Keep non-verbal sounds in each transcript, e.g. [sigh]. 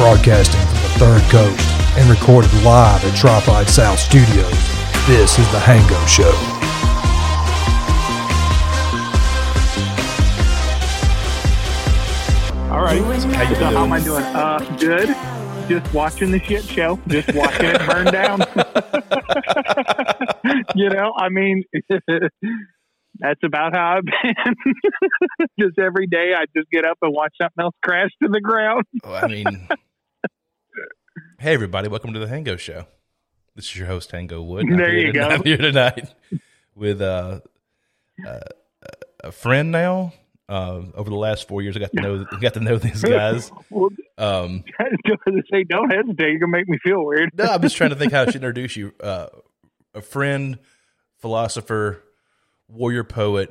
Broadcasting from the Third Coast and recorded live at Tripod South Studios, this is The Hango Show. All right. How you so how am I doing? Uh, good. Just watching the shit show. Just watching it burn down. [laughs] you know, I mean, [laughs] that's about how I've been. [laughs] just every day, I just get up and watch something else crash to the ground. well, I mean, hey everybody, welcome to the Hango Show. This is your host Hango Wood. I'm There you go. [laughs] I'm here tonight with uh, uh, a friend now. Uh, over the last four years, I got to know got to know these guys. [laughs] Um, [laughs] say, don't hesitate. You're gonna make me feel weird. no, I'm just trying to think how I should introduce you. Uh, a friend, philosopher, warrior poet,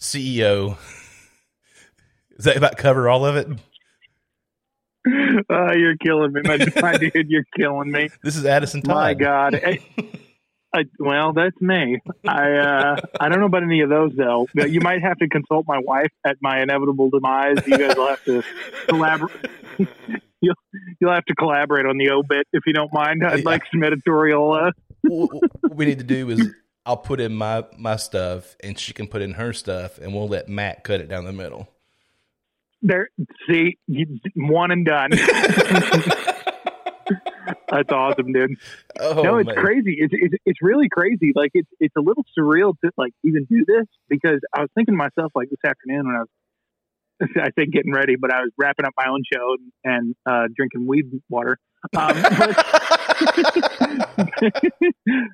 CEO. Is that about cover all of it? Uh, [laughs] you're killing me, my, my [laughs] dude. You're killing me. This is Addison Todd. My God. [laughs] I, I, well, that's me. I uh, I don't know about any of those though. You might have to consult my wife at my inevitable demise. You guys will have to collaborate. you'll you'll have to collaborate on the obit if you don't mind. I'd like some editorial. Uh, what we need to do is I'll put in my my stuff and she can put in her stuff and we'll let Matt cut it down the middle. There, see, one and done. [laughs] [laughs] That's awesome, dude. Oh, no, it's man. crazy. It's, it's it's really crazy. Like it's it's a little surreal to like even do this because I was thinking to myself like this afternoon when I was [laughs] I think getting ready, but I was wrapping up my own show and, and uh, drinking weed water. Um, but,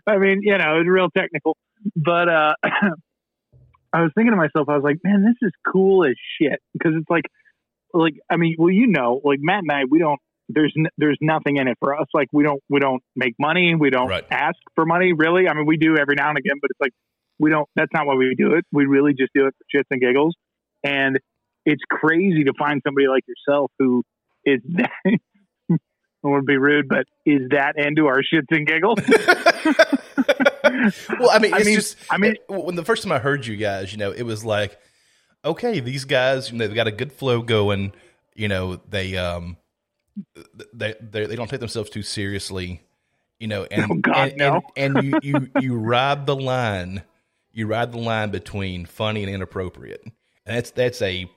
I mean, you know, it's real technical, but uh, [clears throat] I was thinking to myself, I was like, man, this is cool as shit because it's like, like I mean, well, you know, like Matt and I, we don't. There's n- there's nothing in it for us. Like we don't we don't make money. We don't Right. ask for money. Really, I mean, we do every now and again, but it's like we don't. That's not why we do it. We really just do it for shits and giggles. And it's crazy to find somebody like yourself who is [laughs] that. I wouldn't be rude, but is that into our shits and giggles? [laughs] [laughs] well, I mean, I mean- just I mean- when the first time I heard you guys, you know, it was like, okay, these guys, you know, they've got a good flow going. You know, they um, they they, they don't take themselves too seriously. You know, and Oh, God, and, no. and, and you you [laughs] you ride the line, you ride the line between funny and inappropriate, and that's that's a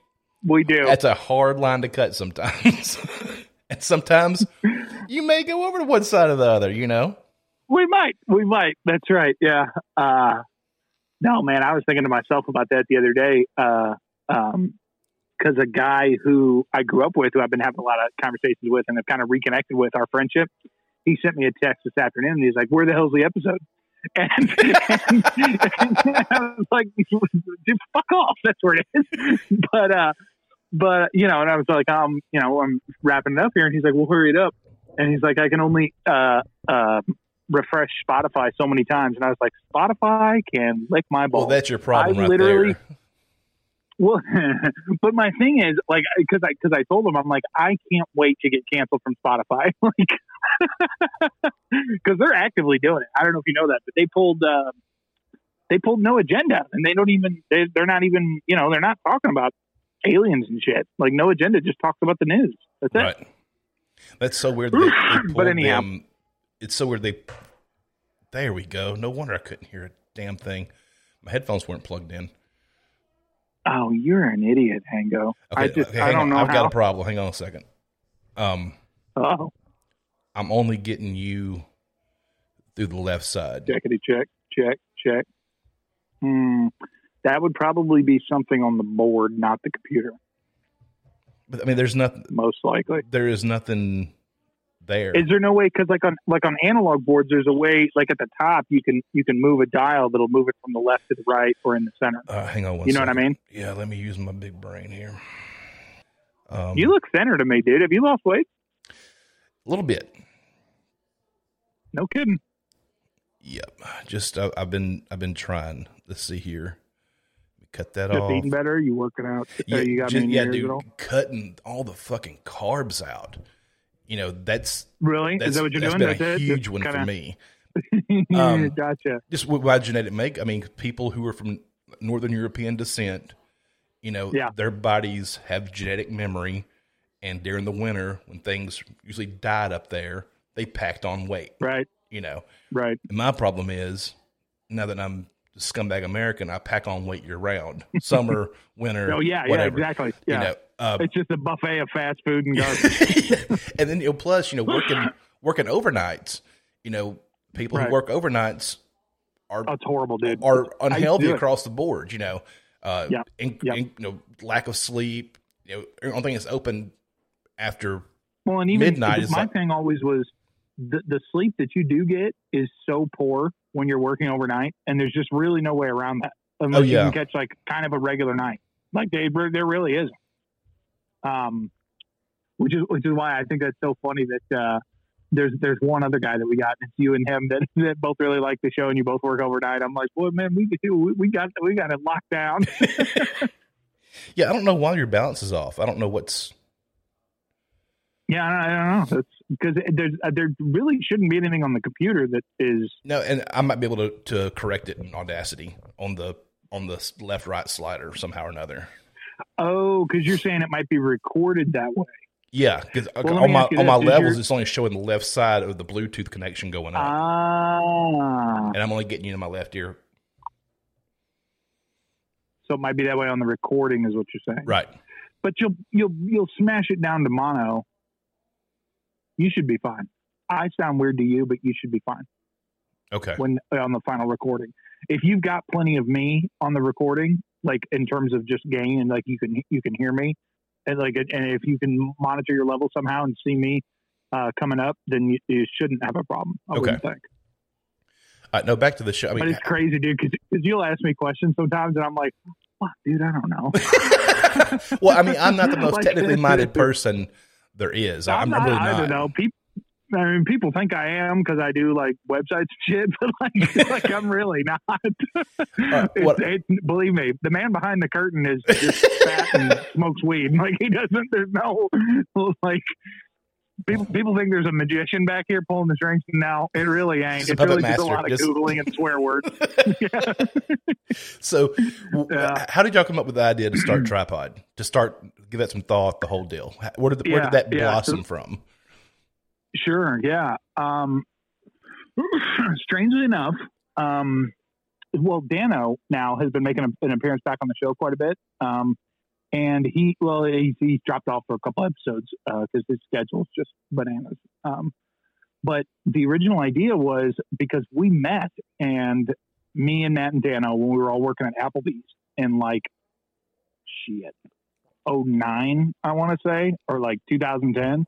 we do. that's a hard line to cut sometimes. [laughs] and sometimes you may go over to one side or the other, you know? We might. We might. That's right. Yeah. Uh, no, man, I was thinking to myself about that the other day. Uh, um, cause a guy who I grew up with, who I've been having a lot of conversations with and have kind of reconnected with our friendship, he sent me a text this afternoon and he's like, where the hell's the episode? [laughs] And, and, I was like, dude, fuck off. That's where it is. [laughs] But, uh, but you know, and I was like, um, you know, I'm wrapping it up here, and he's like, "Well, hurry it up." And he's like, "I can only uh, uh, refresh Spotify so many times," and I was like, "Spotify can lick my balls." Well, that's your problem I right literally- there. [laughs] Well, [laughs] but my thing is, like, because I because I told them I'm like, I can't wait to get canceled from Spotify, [laughs] like, because they're actively doing it. I don't know if you know that, but they pulled uh, they pulled no agenda, and they don't even they, they're not even you know they're not talking about aliens and shit. Like, no agenda just talks about the news. That's it. That's so weird that they, they But pulled anyhow. them. It's so weird they. There we go. No wonder I couldn't hear a damn thing. My headphones weren't plugged in. Oh, you're an idiot, Hango. Okay, I just okay, I don't on. know. I've how. got a problem. Hang on a second. Um, oh, I'm only getting you through the left side. checkity check, check, check. Hmm. That would probably be something on the board, not the computer, But I mean, there's nothing. most likely. There is nothing there. Is there no way? Because like on like on analog boards, there's a way. Like at the top, you can you can move a dial that'll move it from the left to the right or in the center. uh, hang on one You know what I mean? Yeah, let me use my big brain here. Um, You look thinner to me, dude. Have you lost weight? a little bit. No kidding. Yep. Just I, I've been I've been trying. Let's see here. Cut that Just off. eating better. You working out? Yeah, Uh, you got ju- me yeah, dude. Cutting all the fucking carbs out. You know that's Really? that's, Is that what you're that's doing? been That's a it? huge Just one for kinda- me. [laughs] Um, gotcha. Just by genetic make. I mean, people who are from Northern European descent, you know, Yeah. their bodies have genetic memory and during the winter when things usually died up there, they packed on weight. Right. You know, Right. and my problem is now that I'm scumbag American, I pack on weight year round, summer, [laughs] winter. Oh yeah, whatever. yeah, exactly. Yeah. You know, uh, it's just a buffet of fast food and garbage. [laughs] and then you know, plus you know working working overnights. You know, people Right. who work overnights are it's horrible, dude. are I unhealthy across the board. You know, uh, Yeah. in- Yeah. in- you know, lack of sleep. You know, only thing is open after. Well, and even midnight is my like- thing always was the the sleep that you do get is so poor when you're working overnight, and there's just really no way around that unless Oh, yeah. you can catch like kind of a regular night. Like they, there really isn't. Um, which is which is why I think that's so funny that uh, there's there's one other guy that we got. It's you and him that, [laughs] that both really like the show, and you both work overnight. I'm like, well, man, we we, we got we got it locked down. [laughs] [laughs] Yeah, I don't know why your balance is off. I don't know what's. yeah, I, I don't know. That's because there's uh, there really shouldn't be anything on the computer that is No, and I might be able to, to correct it in Audacity on the on the left right slider somehow or another. Oh, because you're saying it might be recorded that way. Yeah, because Well, on my on my is levels, your- it's only showing the left side of the Bluetooth connection going up, Ah, and I'm only getting you in my left ear. so it might be that way on the recording, is what you're saying. Right. But you'll you'll you'll smash it down to mono. You should be fine. I sound weird to you, but you should be fine Okay. when on the final recording. If you've got plenty of me on the recording, like in terms of just gain and like you can you can hear me, and like and if you can monitor your level somehow and see me uh, coming up, then you, you shouldn't have a problem. I wouldn't think. Uh, no, back to the show. I But mean, it's crazy, dude, because you'll ask me questions sometimes, and I'm like, "Fuck, dude, I don't know." [laughs] well, I mean, I'm not the [laughs] most Like- technically minded [laughs] person there is. I'm, I'm, not, really I don't know. People, I mean, people think I am because I do like websites and [laughs] shit, but like, like I'm really not. [laughs] Uh, what- it- believe me, the man behind the curtain is just fat and [laughs] smokes weed. Like he doesn't. There's no like. People, people think there's a magician back here pulling the strings. No, it really ain't. A It's really puppet just a master, lot of just- googling and swear words. So, Yeah. how did y'all come up with the idea to start tripod? To start, give that some thought. The whole deal. Where did the, where Yeah, did that yeah. blossom from? Sure, yeah. Um, [laughs] strangely enough, um, well, Dano now has been making a, an appearance back on the show quite a bit. Um, and he, well, he's, dropped off for a couple episodes because his schedule is just bananas. Um, but the original idea was because we met and me and Matt and Dano when we were all working at Applebee's in like shit 09, I want to say, or like 2010.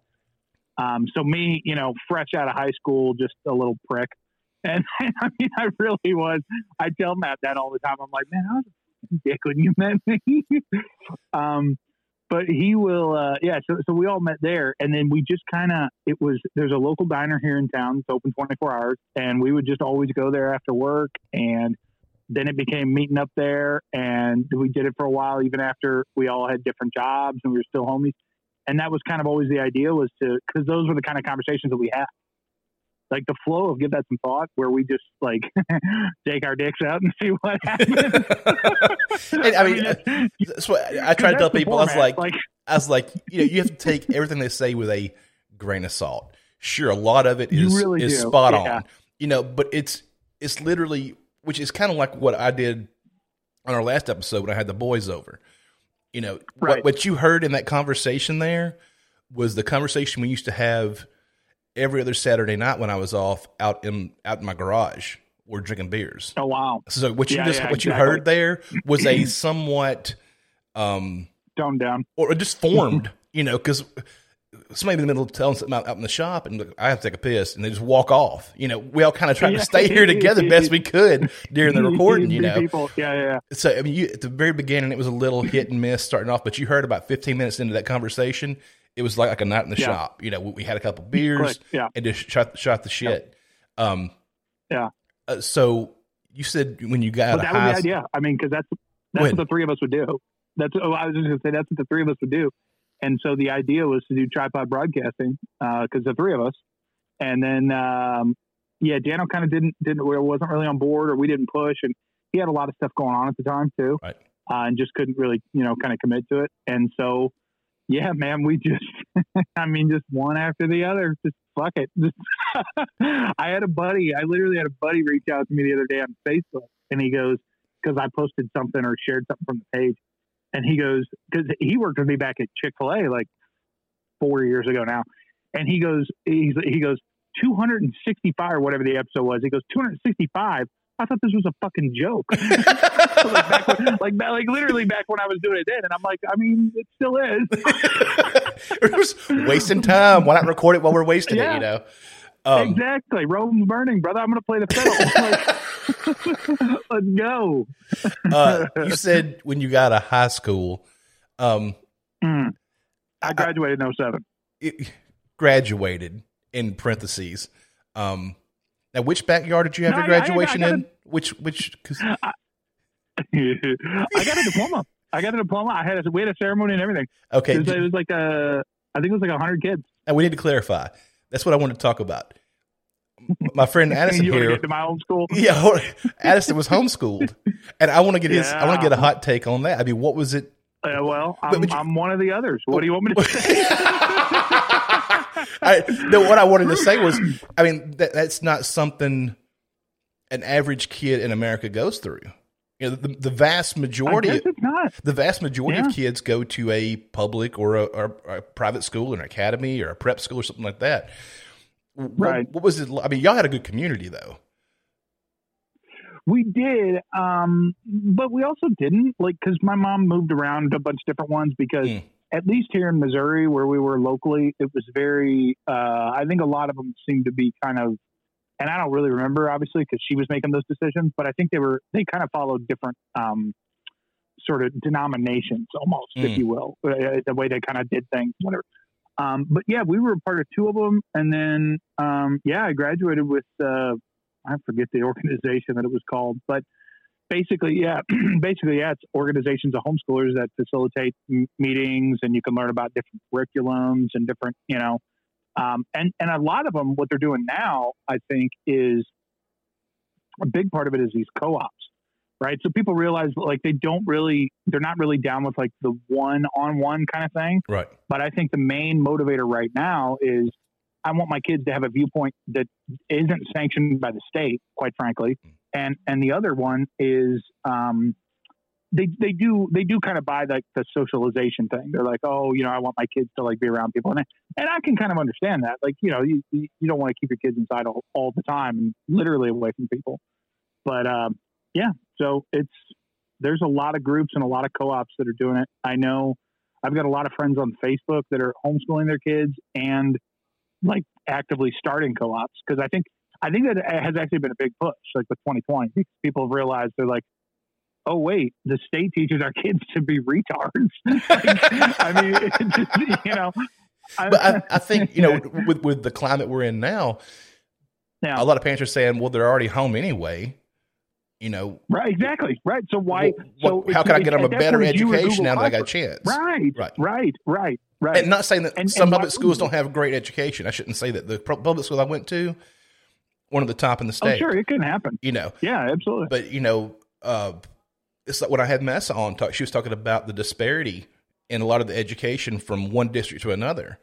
Um, so me, you know, fresh out of high school, just a little prick. [laughs] And I mean, I really was. I tell Matt that all the time. I'm like, man, I was a dick when you met me. [laughs] um, but he will, uh, yeah. So, so we all met there, and then we just kind of. It was there's a local diner here in town. It's open 24 hours, and we would just always go there after work. And then it became meeting up there, and we did it for a while, even after we all had different jobs and we were still homies and that was kind of always the idea was to because those were the kind of conversations that we had like the flow of give that some thought where we just like [laughs] take our dicks out and [laughs] see what happens [laughs] And, I mean, it's- That's what I try to tell people. I was format. like, I was like, you know, you have to take everything they say with a grain of salt. Sure, a lot of it is is really is do, spot yeah. on, you know, but it's it's literally, which is kind of like what I did on our last episode when I had the boys over. You know, what Right. what you heard in that conversation there was the conversation we used to have every other Saturday night when I was off out in out in my garage. We're drinking beers. oh wow So what you Yeah, just yeah, what you heard there was a [clears throat] somewhat um tone down or just formed, [laughs] you know, because somebody in the middle of telling something out, out in the shop and look, I have to take a piss and they just walk off. You know, we all kind of tried Yeah. to stay here together best we could during the recording, you [laughs] know. people yeah yeah yeah. So, I mean, you, at the very beginning, it was a little hit and miss starting off, but you heard about 15 minutes into that conversation, it was like, like a night in the Yeah. shop. You know, we, we had a couple beers yeah. and just shot, shot the shit. Um, Yeah. uh, so you said when you got but out that of was the idea i mean because that's that's what the three of us would do that's oh, i was just going to say that's what the three of us would do and so the idea was to do tripod broadcasting because the three of us and then um, yeah dano kind of didn't didn't wasn't really on board or we didn't push and he had a lot of stuff going on at the time too Right. uh, and just couldn't really you know kind of commit to it and so yeah man we just [laughs] I mean, just one after the other. Just fuck it. Just [laughs] I had a buddy. I literally had a buddy reach out to me the other day on Facebook, and he goes because I posted something or shared something from the page, and he goes because he worked with me back at Chick Fil A like four years ago now, and he goes he's, he goes 265 or whatever the episode was. He goes 265. I thought this was a fucking joke. [laughs] like, back when, like, like literally back when I was doing it then. And I'm like, I mean, it still is. [laughs] We're just wasting time. Why not record it while we're wasting Yeah. it, you know? Um, exactly. Rome's burning, brother. I'm going to play the fiddle. [laughs] Like, [laughs] let's go. uh, you said when you got a high school, um, Mm. I graduated in 07. it, graduated in parentheses. Um, now, which backyard did you have No, your I- I- I graduation in? Which, which, cause, [laughs] I got a diploma. I got a diploma. I had a, we had a ceremony and everything. okay. It was, it was like a, I think it was like hundred kids. And we need to clarify. That's what I wanted to talk about. My friend [laughs] Addison you here. to my old school? [laughs] Yeah. Addison was homeschooled, and I want to get his. I want to get a hot take on that. I mean, what was it? Uh, well, I'm, you- I'm one of the others. What do you want me to [laughs] say? I, no, what I wanted to say was, I mean, that, that's not something an average kid in America goes through. You know, the, the vast majority, not. the vast majority Yeah. of kids go to a public or a, or a private school, or an academy, or a prep school, or something like that. Right. What was it? I mean, y'all had a good community, though. We did, um, but we also didn't like because my mom moved around a bunch of different ones because Mm. at least here in Missouri where we were locally, it was very. Uh, I think a lot of them seemed to be kind of, and I don't really remember obviously because she was making those decisions, but I think they were they kind of followed different. Um, sort of denominations almost Mm. if you will uh, the way they kind of did things whatever um, but yeah we were a part of two of them and then um, yeah i graduated with uh, I forget the organization that it was called, but basically, yeah, [clears throat] basically, yeah, it's organizations of homeschoolers that facilitate m- meetings, and you can learn about different curriculums and different, you know, um, and and a lot of them, what they're doing now, I think, is a big part of it is these co-ops, right? So people realize like they don't really, they're not really down with like the one-on-one kind of thing. Right. But I think the main motivator right now is I want my kids to have a viewpoint that isn't sanctioned by the state, quite frankly. And and the other one is um, they they do they do kind of buy like the socialization thing. They're like, oh, you know, I want my kids to like be around people, and I, and I can kind of understand that. Like, you know, you you don't want to keep your kids inside all, all the time and literally away from people. But um, yeah, so it's there's a lot of groups and a lot of co-ops that are doing it. I know I've got a lot of friends on Facebook that are homeschooling their kids and like actively starting co-ops because I think I think that has actually been a big push, like with 2020, because people have realized they're like, oh wait, the state teaches our [laughs] kids to be retards. like, [laughs] I mean, just, [laughs] you know. I, But I, I think you know, with with the climate we're in now, Yeah. a lot of parents are saying, "Well, they're already home anyway." You know, right, exactly, right. So why? Well, so how can I get them a better point, you were education now that I got a chance? Right, Right. right, right, right. And not saying that And- some and public why schools don't have great education. I shouldn't say that. The public school I went to, one of the top in the oh, state. sure, it can happen. You know, Yeah, absolutely. but you know, uh, it's like when I had Massa on talk. She was talking about the disparity in a lot of the education from one district to another.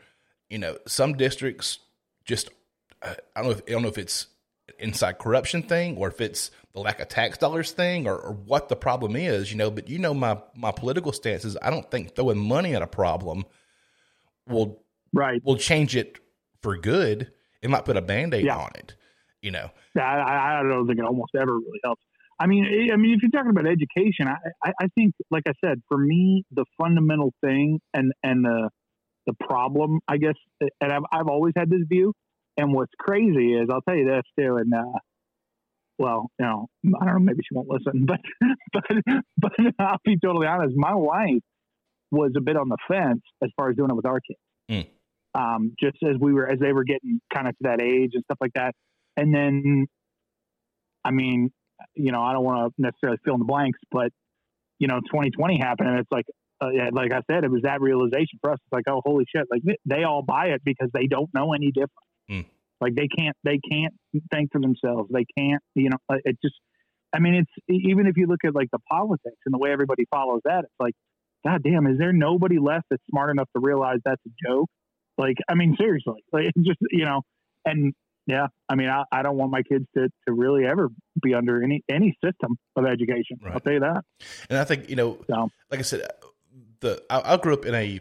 You know, some districts just I I don't know. If, I don't know if it's inside corruption thing or if it's the lack of tax dollars thing or, or what the problem is. You know, but you know my my political stance is I don't think throwing money at a problem will right. will change it for good. It might put a band aid Yeah. on it. You know, I I don't think it almost ever really helps. I mean, I- I mean, if you're talking about education, I, I, I think, like I said, for me, the fundamental thing and and the the problem, I guess, and I've I've always had this view. And what's crazy is, I'll tell you this too, and uh, well, you know, I don't know, maybe she won't listen, [laughs] but but but I'll be totally honest. My wife was a bit on the fence as far as doing it with our kids. Mm. Um, just as we were, as they were getting kind of to that age and stuff like that. And then, I mean, you know, I don't want to necessarily fill in the blanks, but you know, 2020 happened, and it's like, uh, like I said, it was that realization for us. It's like, oh, holy shit! Like they- all buy it because they don't know any different. Mm. Like they can't, they can't think for themselves. They can't, you know, uh, it just. I mean, it's even if you look at like the politics and the way everybody follows that, it's like, God damn, is there nobody left that's smart enough to realize that's a joke Like, I mean, seriously, like [laughs] just you know, and yeah, I mean, I, I don't want my kids to, to really ever be under any any system of education. Right. I'll tell you that. And I think you know, So, like I said, the I, I grew up in a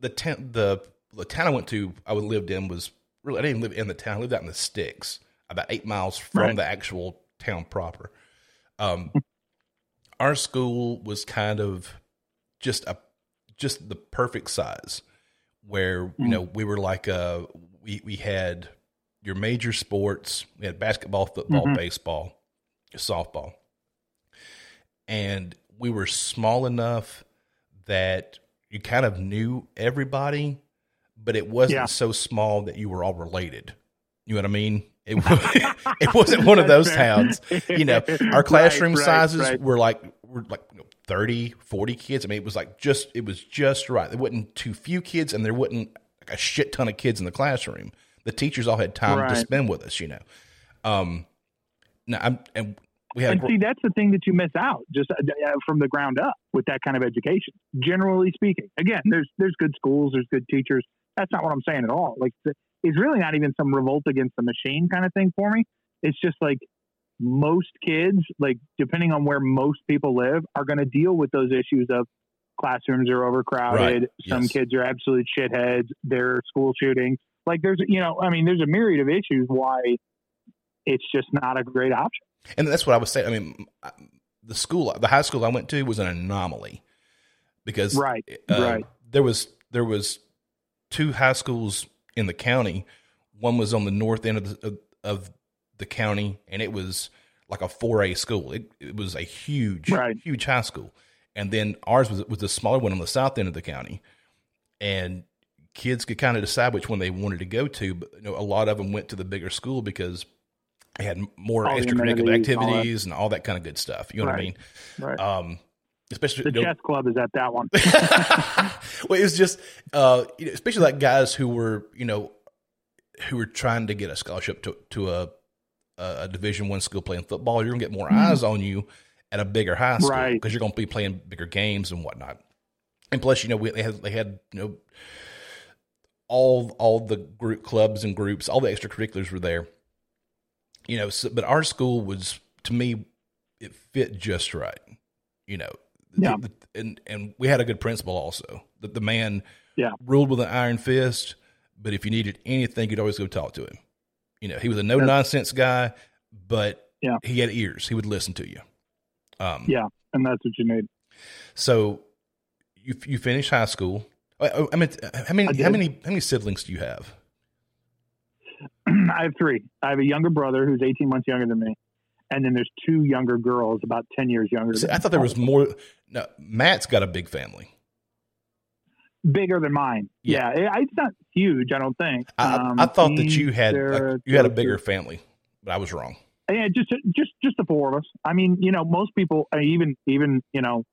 the town the the town I went to I lived in was really I didn't live in the town I lived out in the sticks about eight miles from Right. the actual town proper. Um, [laughs] our school was kind of just a just the perfect size where you know we were like uh we we had your major sports we had basketball football Mhm. baseball softball. And we were small enough that you kind of knew everybody but it wasn't Yeah. so small that you were all related. You know what i mean? [laughs] It, [laughs] it wasn't one of those towns. You know our Right, classroom right, sizes right. were like were like you know, 30 40 kids. I mean it was like just it was just right. There wasn't too few kids and there wasn't like a shit ton of kids in the classroom the teachers all had time to spend with us you know um now i'm and we had and see, that's the thing that you miss out just uh, uh, from the ground up with that kind of education. Generally speaking, again, there's there's good schools, there's good teachers. That's not what I'm saying at all. Like, it's- it's really not even some revolt against the machine kind of thing for me. It's just like most kids, like depending on where most people live, are going to deal with those issues of classrooms are overcrowded. Right. Some Yes. kids are absolute shitheads. There are school shootings. Like there's, you know, I mean, there's a myriad of issues why it's just not a great option. And that's what I was saying. I mean, the school, the high school I went to was an anomaly because Right, uh, right. there was there was two high schools in the county. One was on the north end of the, of, of the county, and it was like a four A school. It, it was a huge, Right. huge high school, and then ours was was a smaller one on the south end of the county, and kids could kind of decide which one they wanted to go to. But you know, a lot of them went to the bigger school because they had more All extracurricular amenities, all activities and all that kind of good stuff. You know what I mean? Right. Um, especially the you know- chess club is at that one. [laughs] well, it was just, uh, you know, especially like guys who were, you know, who were trying to get a scholarship to to a a Division One school playing football. You're gonna get more eyes on you at a bigger high school Right. because you're gonna be playing bigger games and whatnot. And plus, you know, we, they had they had you know all all the group clubs and groups, all the extracurriculars were there. You know, so, but our school was to me, it fit just right. You know, Yeah. The- and and we had a good principal also. That the man Yeah. ruled with an iron fist, but if you needed anything, you'd always go talk to him. You know, he was a no nonsense guy, but Yeah. he had ears. He would listen to you. Um, yeah, and that's what you need. So you you finish high school. I, I mean, how many how many how many siblings do you have? [clears throat] I have three. I have a younger brother who's 18 months younger than me, and then there's two younger girls about 10 years younger. See, I thought there was more. No, Matt's got a big family. bigger than mine. Yeah. Yeah, it- it's not huge. I don't think. I, Um, I thought that you had like, you had a bigger family, but I was wrong. Yeah, just just just the four of us. I mean, you know, most people, I even even you know,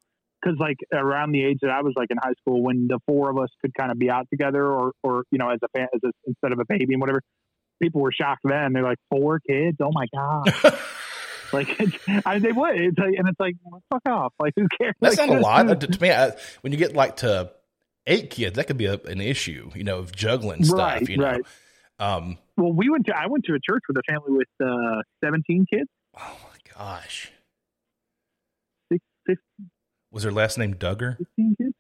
because like around the age that I was like in high school, when the four of us could kind of be out together, or or you know, as a fa- as a, instead of a baby and whatever, people were shocked then. They're like, four kids? Oh my god! [laughs] like I, they would. It's like, and it's like, fuck off. Like who cares? That's Like, not a lot to, to me. I, when you get like to eight kids, that could be a, an issue. You know, of juggling stuff. Right, you know, right. um, Well, we went to I went to a church with a family with uh, 17 kids. oh my gosh, Six, was her last name Duggar? 15?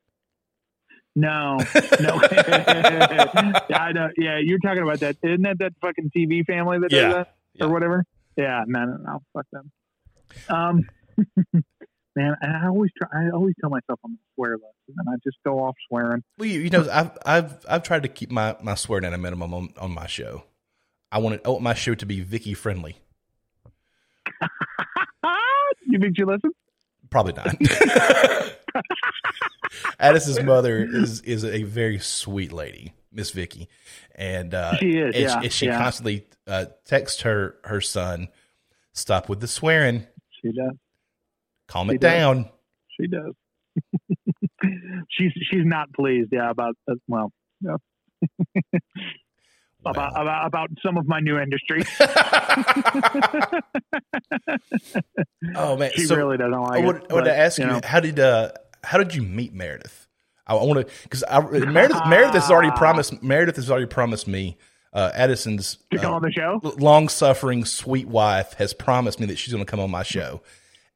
No, [laughs] no. yeah, [laughs] I know. Yeah, you're talking about that. Isn't that that fucking TV family that Yeah, does that yeah. or whatever? Yeah, no, no, no, fuck them. Um, [laughs] man, I always try. I always tell myself I'm gonna swear less, and I just go off swearing. Well, you, you know, I've I've I've tried to keep my my swearing at a minimum on, on my show. I want it, I want my show to be Vicky friendly. you think she listens? Probably not. [laughs] Addis's mother is is a very sweet lady, Miss Vicky, and uh, She is, and yeah, she, and she yeah. constantly uh, texts her her son, "Stop with the swearing, She does. calm She it does. down." She does. [laughs] she's she's not pleased. Yeah, about uh, well, yeah, [laughs] about, about about some of my new industry. [laughs] [laughs] oh man, she so really doesn't like I it. I would but, ask you, know, how did uh, how did you meet Meredith? I want to because Meredith, [laughs] Meredith has already promised. Meredith has already promised me. Uh, Addison's To come uh, on the show? long suffering sweet wife has promised me that she's going to come on my show.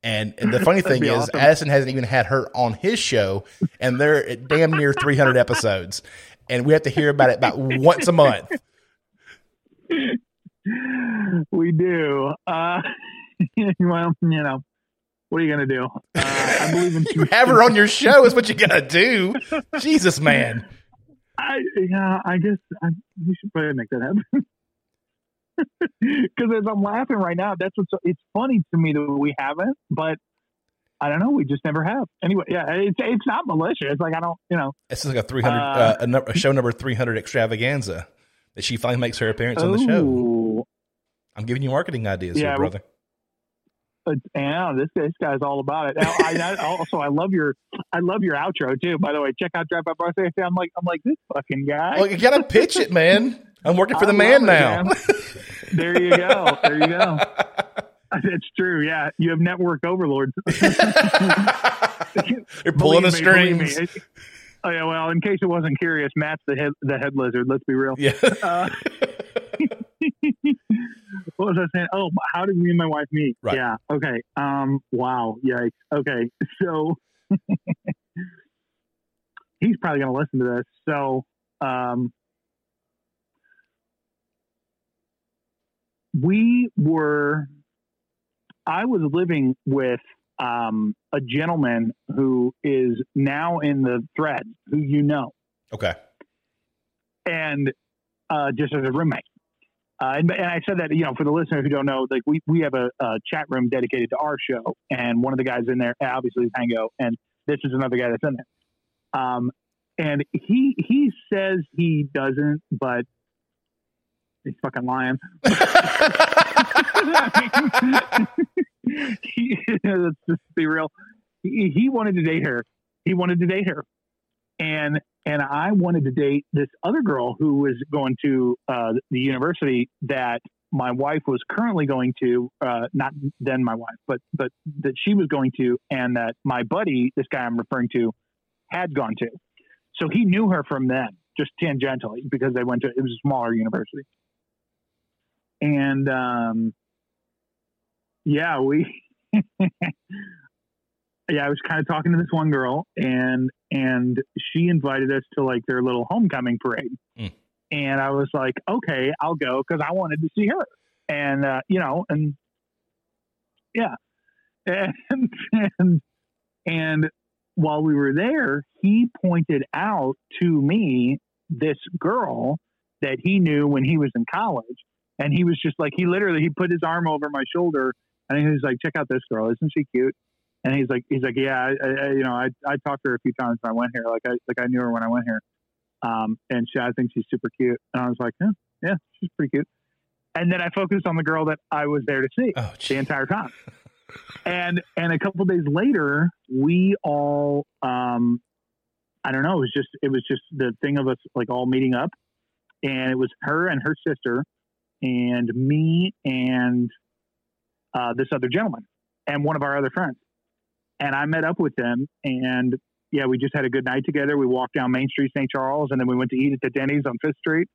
And, and the funny thing is, awesome. Addison hasn't even had her on his show, and they're at damn near 300 episodes, and we have to hear about it about once a month. We do. Uh, [laughs] well, you know, what are you going to do? Uh, I believe in [laughs] You have her on your show is what you got to do. Jesus, man. I, yeah, I guess I, we should probably make that happen. [laughs] Because as I'm laughing right now, that's what's it's funny to me that we haven't, but I don't know, we just never have. Anyway, yeah, it's it's not malicious. It's like I don't, you know, This is like a 300, Uh, uh, a, a show number 300 extravaganza that she finally makes her appearance on the show. Oh. I'm giving you marketing ideas Yeah, here, brother. But, yeah, this this guy's all about it. Now, I, I also I love your I love your outro too. By the way, check out Drive By Barcelona. I'm like I'm like this fucking guy. Well, you got to pitch it, man. I'm working for [laughs] the man it, now. man. there you go. There you go. [laughs] That's true. Yeah, you have network overlords. [laughs] You're pulling the Believe me, believe me. strings. It- oh yeah. Well, in case it wasn't curious, Matt's the head the head lizard. Let's be real. Yeah. [laughs] Uh, [laughs] what was I saying? Oh, how did me and my wife meet? Right. Yeah. Okay. Um. Wow. Yikes. Okay. So [laughs] he's probably going to listen to this. So um, we were. I was living with um, a gentleman who is now in the thread, who you know Okay. and uh, just as a roommate. Uh, and, and I said that, you know, for the listener who don't know, like we, we have a, a chat room dedicated to our show, and one of the guys in there, obviously, is Hango, and this is another guy that's in there. Um, and he he says he doesn't, but he's fucking lying. [laughs] [laughs] [laughs] [laughs] let's just be real. He, he wanted to date her. He wanted to date her, and and I wanted to date this other girl who was going to uh, the university that my wife was currently going to, uh, not then my wife, but but that she was going to, and that my buddy, this guy I'm referring to, had gone to. So he knew her from then, just tangentially, because they went to it was a smaller university. And um, yeah, we [laughs] yeah, I was kind of talking to this one girl, and and she invited us to like their little homecoming parade, Mm. and I was like, okay, I'll go because I wanted to see her, and uh, you know, and yeah, [laughs] and and and while we were there, he pointed out to me this girl that he knew when he was in college, and he was just like, he literally he put his arm over my shoulder, and he was like, check out this girl, isn't she cute? And he's like, he's like, yeah, I, I, you know, I, I talked to her a few times when I went here. Like I, like I knew her when I went here. Um, and she, I think she's super cute. And I was like, yeah, yeah, she's pretty cute. And then I focused on the girl that I was there to see Oh, the entire time. and and a couple days later, we all, um, I don't know, it was just it was just the thing of us like all meeting up, and it was her and her sister, and me and uh, this other gentleman, and one of our other friends, and I met up with them, and yeah, we just had a good night together. We walked down Main Street, St. Charles, and then we went to eat at the Denny's on Fifth Street.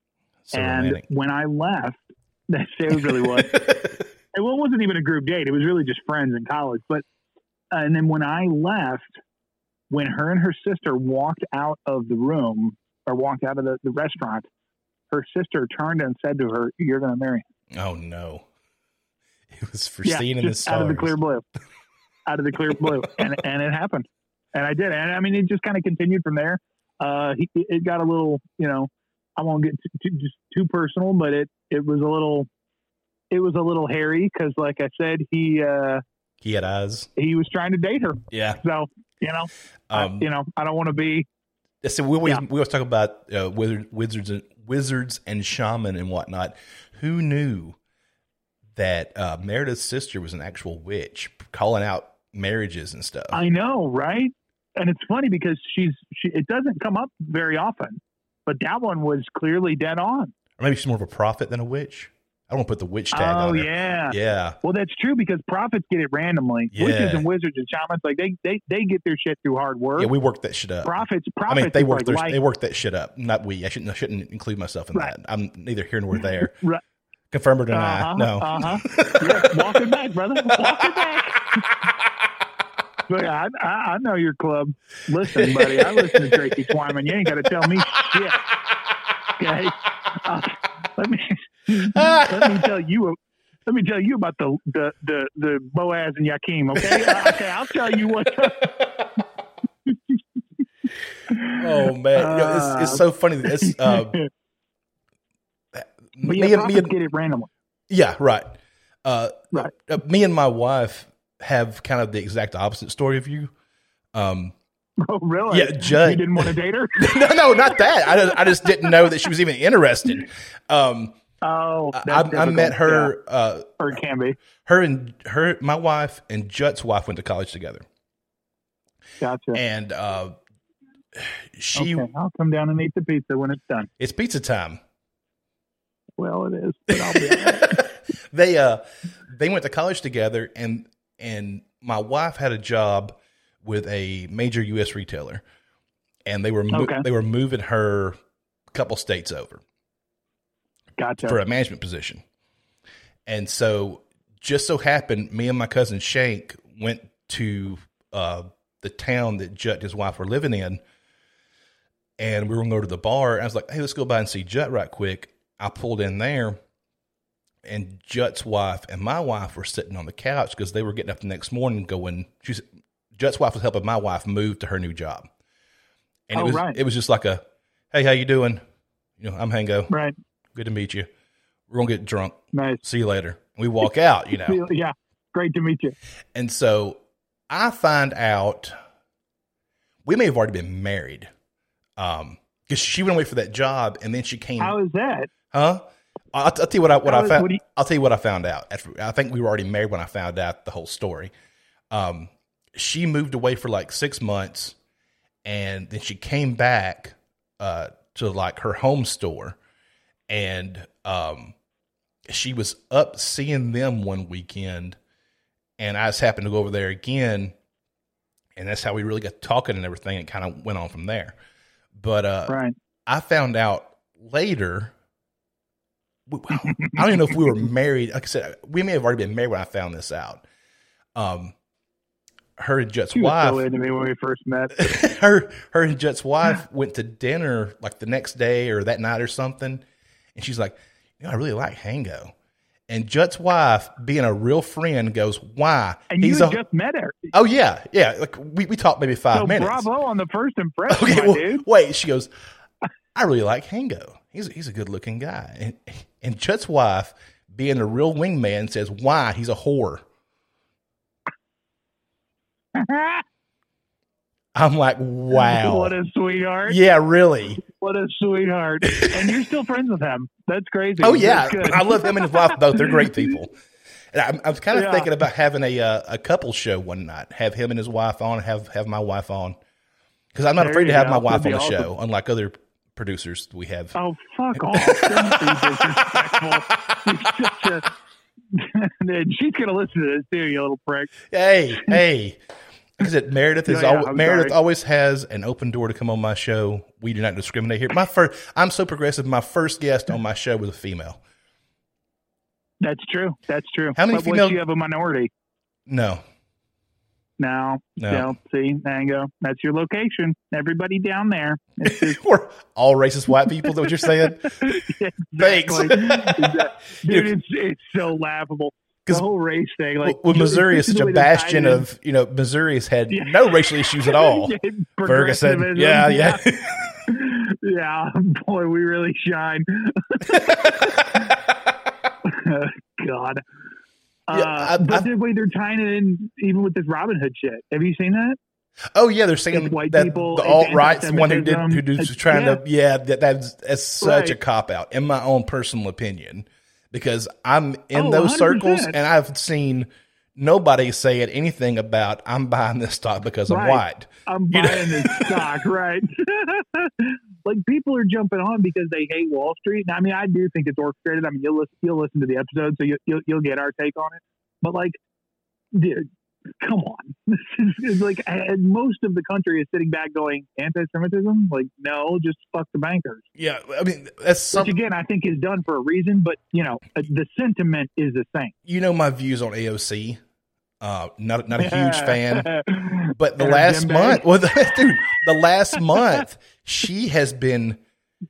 So and romantic. when I left, [laughs] that it really was. [laughs] It wasn't even a group date. It was really just friends in college. But uh, and then when I left, when her and her sister walked out of the room or walked out of the, the restaurant, her sister turned and said to her, "You're going to marry him." oh no. [laughs] It was foreseen in the just out of the clear blue, out of the clear blue, [laughs] and and it happened, and I did. And I mean, it just kind of continued from there. Uh, he, it got a little, you know, I won't get too, too, just too personal, but it it was a little, it was a little hairy because, like I said, he uh, He had eyes. he was trying to date her. Yeah. So you know, I, Um, you know, I don't want to be. So we always Yeah. we always talk about uh, wizard, wizards and wizards and shaman and whatnot. Who knew that uh, Meredith's sister was an actual witch, calling out marriages and stuff? I know, right? And it's funny because she's she. It doesn't come up very often, but that one was clearly dead on. or maybe she's more of a prophet than a witch. I don't put the witch tag Oh on her. yeah. Yeah. Well, that's true because prophets get it randomly. Yeah. Witches and wizards and shamans, like they they they get their shit through hard work. Yeah, we work that shit up. prophets, prophets. I mean, they work like their, they worked that shit up. Not we. I shouldn't I shouldn't include myself in Right. that. I'm neither here nor there. [laughs] Right. Confirm or deny? Uh-huh, no. Uh huh. [laughs] yeah, walk it back, brother. Walk it back. But I, I, I know your club. Listen, buddy, I listen to Tracy Twyman. You ain't got to tell me shit. Okay. Uh, let me let me tell you. Let me tell you about the the the, the Boaz and Jachin. Okay. Uh, okay. I'll tell you what. [laughs] Oh man, it's, it's so funny. It's uh, but me yeah, and me and get it randomly. yeah, right. Uh, Right. uh, me and my wife have kind of the exact opposite story of you. Um, [laughs] Oh, really? Yeah, Judd- You didn't want to date her? [laughs] no, no, not that. I just, I just didn't know that she was even interested. Um, Oh, I, I met her, uh, or can be. her and her, my wife and Jut's wife went to college together, Gotcha. and uh, she okay, I'll come down and eat the pizza when it's done. it's pizza time. Well, it is, but I'll be [laughs] they uh they went to college together and and my wife had a job with a major US retailer and they were mo- Okay. they were moving her a couple states over Gotcha. for a management position. And so just so happened me and my cousin Shank went to uh the town that Jut and his wife were living in and we were going to go to the bar. I was like, "Hey, let's go by and see Jut right quick." I pulled in there and Jut's wife and my wife were sitting on the couch because they were getting up the next morning going. She's Jut's wife was helping my wife move to her new job, and it Oh, was right. it was just like a, "Hey, how you doing? You know, I'm Hango. right. Good to meet you. We're gonna get drunk. Nice. See you later." We walk out, you [laughs] know, Yeah. Great to meet you. and so I find out we may have already been married, um, because she went away for that job, and then she came. How is that? Huh? I'll, I'll tell you what I what I found. what you- I'll tell you what I found out. After, I think we were already married when I found out the whole story. Um, she moved away for like six months, and then she came back uh, to like her home store, and um, she was up seeing them one weekend, and I just happened to go over there again, and that's how we really got talking and everything. It kind of went on from there. But uh, Right. I found out later. I don't even know if we were married. Like I said, we may have already been married when I found this out. Um, her and Jut's She was so wife, into me when we first met. [laughs] her her and Jut's wife went to dinner like the next day or that night or something, and she's like, "You know, I really like Hango." And Jut's wife, being a real friend, goes, "Why?" And you He's had a just met her. oh yeah, yeah. Like we, we talked maybe five So minutes. bravo on the first impression, Okay, well, dude. wait. She goes, I really like Hango. He's he's a good looking guy. And and Chet's wife, being a real wingman, says, "Why? He's a whore." [laughs] I'm like, wow. What a sweetheart. yeah, really. What a sweetheart. and you're still friends with him. That's crazy. Oh yeah, I love him and his wife both. They're great people. And I'm, I was kind of Yeah. thinking about having a uh, a couple show one night, have him and his wife on, have have my wife on, because I'm not There afraid to have go. my wife on That'd the be show, unlike other producers we have. Oh, fuck [laughs] off. Don't be disrespectful. You're such a... [laughs] and she's going to listen to this too, you little prick. Hey, hey. Like I said, Meredith is Yeah, [laughs] yeah, al- Meredith sorry. always has an open door to come on my show. We do not discriminate here. My first, I'm so progressive. My first guest on my show was a female. That's true. That's true. How many but female- you have a minority? No, No. No. See, there you go. That's your location. Everybody down there. [laughs] Just, we're all racist white people. Is that what you're saying? [laughs] Thanks. [laughs] Dude, it's, it's so laughable. The whole race thing. Like, well, Missouri is such a way they tied bastion of you know. Missouri has had Yeah. no racial issues at all. Ferguson, yeah, yeah. yeah, boy, we really shine. God. Uh, Yeah, I- but I- the way they're tying it in, even with this Robinhood shit. Have you seen that? oh yeah, they're saying It's white that people, the alt right, the one who did who is trying to yeah that that's that's such a cop out in my own personal opinion because I'm in Oh, those circles 100%. and I've seen nobody said anything about I'm buying this stock because I'm white. I'm You know- buying this stock, right? [laughs] [laughs] like people are jumping on because they hate Wall Street. And I mean, I do think it's orchestrated. I mean, you'll listen, you'll listen to the episode, so you, you'll you'll get our take on it. But like, dude, come on, [laughs] this is it's like and most of the country is sitting back going anti-Semitism. Like, no, just fuck the bankers. Yeah, I mean that's Which again, I think is done for a reason. But you know, uh, the sentiment is the same. You know my views on AOC. Uh, not not a huge [laughs] fan. But the last month, well, [laughs] dude, the last month, she has been,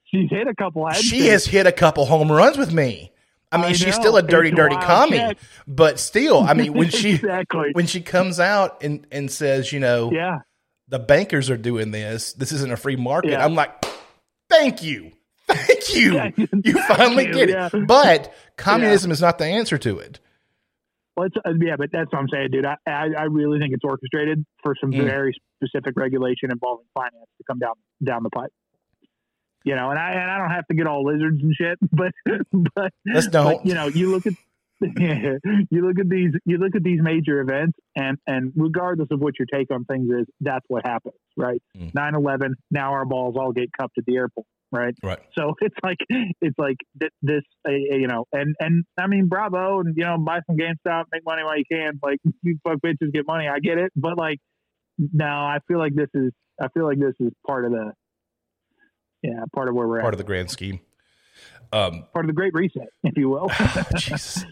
she's hit a couple. she has hit a couple home runs with me. I mean, I she's know. still a dirty, It's dirty commie, check. but still, I mean, when [laughs] she exactly, when she comes out and and says, you know, yeah. the bankers are doing this, this isn't a free market. Yeah. I'm like, thank you, thank you, Yeah. you finally you, get yeah. it. But communism is not the answer to it. Well, it's, uh, yeah, but that's what I'm saying, dude. I, I, I really think it's orchestrated for some Mm. very specific regulation involving finance to come down down the pipe. You know, and I and I don't have to get all lizards and shit, [laughs] but but, but you know, you look at [laughs] you look at these you look at these major events, and and regardless of what your take on things is, that's what happens, right? Mm. Nine eleven. Now our balls all get cupped at the airport, right? Right. [laughs] So it's like it's like this, uh, you know, and and I mean, bravo, and you know, buy some GameStop, make money while you can. Like [laughs] you fuck bitches, get money. I get it, but like, no, I feel like this is, I feel like this is part of the, yeah, part of where we're Part at, of the grand scheme. Um, part of the Great Reset, if you will. [laughs] Jesus.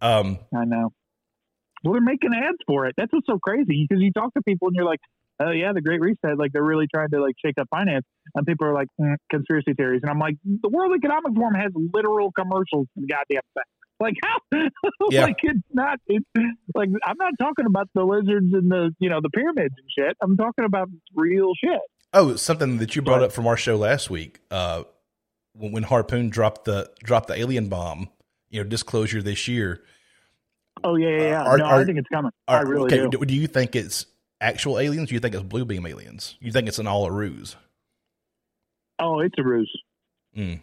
Um, I know. Well, they're making ads for it. That's what's so crazy because you talk to people and you're like, oh yeah, the Great Reset. Like they're really trying to like shake up finance, and people are like mm, conspiracy theories, and I'm like, the World Economic Forum has literal commercials for the goddamn thing. Like how? [laughs] Yeah. like it's not. It's like I'm not talking about the lizards and the you know the pyramids and shit. I'm talking about real shit. Oh, something that you brought Right. up from our show last week. Uh, when, when Harpoon dropped the dropped the alien bomb, you know, disclosure this year. Oh yeah, yeah, yeah. Are- no, I think it's coming. I really okay, do. do you think it's actual aliens? You think it's blue beam aliens? You think it's an all a ruse? Oh, it's a ruse. Mm.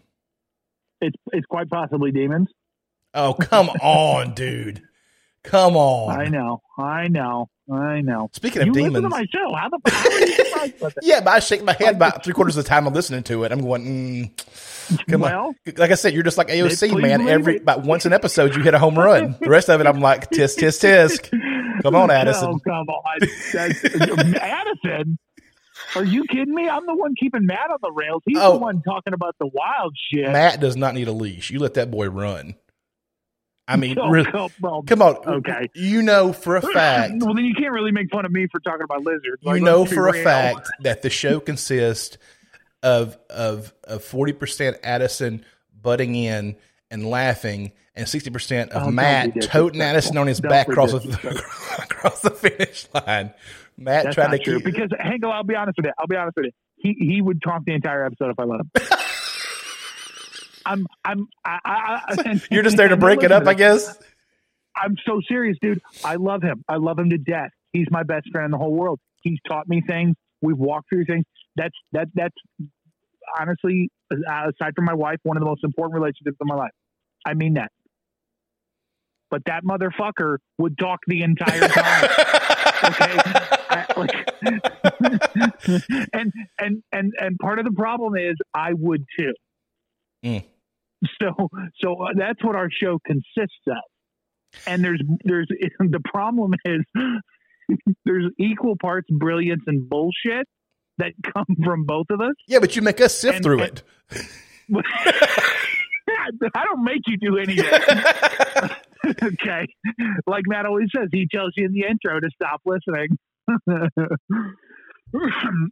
It's it's quite possibly demons. Oh, come [laughs] on, dude. Come on. I know, I know, I know. Speaking of you demons, listen to my show. How the how are you surprised about [laughs] yeah, but I shake my head about three quarters of the time I'm listening to it. I'm going, mm, come well, on. Like I said, you're just like AOC, man. Every it. about once an episode, you hit a home run. The rest of it, I'm like, tisk, tisk, tisk. [laughs] Come on, [laughs] Addison. Oh, come on. [laughs] Addison. Are you kidding me? I'm the one keeping Matt on the rails. He's Oh. the one talking about the wild shit. Matt does not need a leash. You let that boy run. I mean, [laughs] Oh, really, come, well, come on. Okay. You know for a fact, Well, then you can't really make fun of me for talking about lizards. you Like, know for a real. fact that the show consists of of of forty percent Addison butting in and laughing, and sixty percent Oh, of don't Matt toting Addison on his Don't back across the, [laughs] across the finish line. Matt That's trying not to true. keep. Because Hango, I'll be honest with you. I'll be honest with you. He he would talk the entire episode if I let him. [laughs] I'm I'm I, I, I [laughs] You're just there to break it up, I guess. I'm so serious, dude. I love him. I love him to death. He's my best friend in the whole world. He's taught me things. We've walked through things. That's that that's honestly, aside from my wife, one of the most important relationships in my life. I mean that. But that motherfucker would talk the entire time. [laughs] okay, I, [laughs] like, [laughs] and and and and part of the problem is I would too. Mm. So so that's what our show consists of. And there's there's the problem is there's equal parts brilliance and bullshit that [laughs] come from both of us. yeah, but you make us sift And- through and- it. [laughs] I don't make you do anything. [laughs] okay. Like Matt always says, he tells you in the intro to stop listening.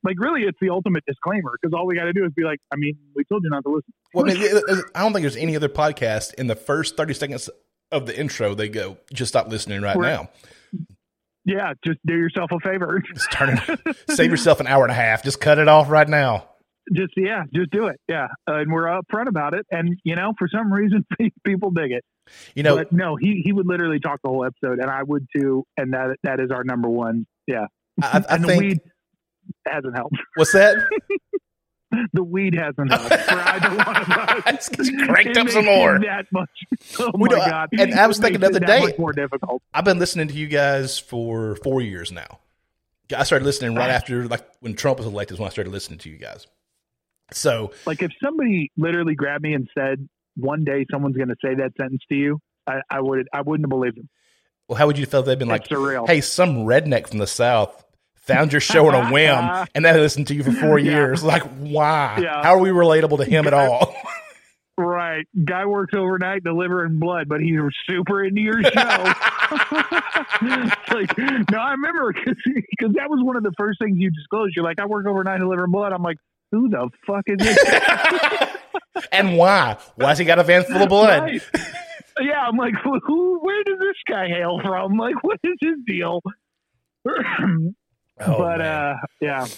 like, really, it's the ultimate disclaimer because all we got to do is be like, I mean, we told you not to listen. Well, I, mean, I don't think there's any other podcast in the first 30 seconds of the intro they go, just stop listening right Right. now. Yeah, just do yourself a favor. [laughs] Just turn it, save yourself an hour and a half. Just cut it off right now. just, yeah, just do it. Yeah. Uh, and we're upfront about it. And, you know, for some reason, [laughs] people dig it. You know, but no, he, he would literally talk the whole episode, and I would too. And that that is our number one. Yeah. I, I [laughs] and the think, weed hasn't helped. what's that? The weed hasn't helped for either one of [laughs] us. It's cranked It up some more. That much. [laughs] Oh We my don't- god! and I was It thinking the other day- more difficult. I've been listening to you guys for four years now. I started listening right ah. after, like, when Trump was elected, is when I started listening to you guys. So, Like if somebody literally grabbed me and said, "One day someone's going to say that sentence to you," I, I would I wouldn't have believed them. well, how would you feel if they'd been like, surreal. hey, some redneck from the South found your show on a whim [laughs] and they listened to you for four Yeah. years? Like, why? Yeah. How are we relatable to him at all? [laughs] Right. Guy works overnight delivering blood, but he's super into your show. [laughs] Like, no, I remember because that was one of the first things you disclosed. You're like, I work overnight delivering blood. I'm like, who the fuck is this? and why? Why's he got a van full of blood? Right. Yeah, I'm like, who, who? Where does this guy hail from? Like, what is his deal? [clears throat] Oh, but uh, yeah. [laughs]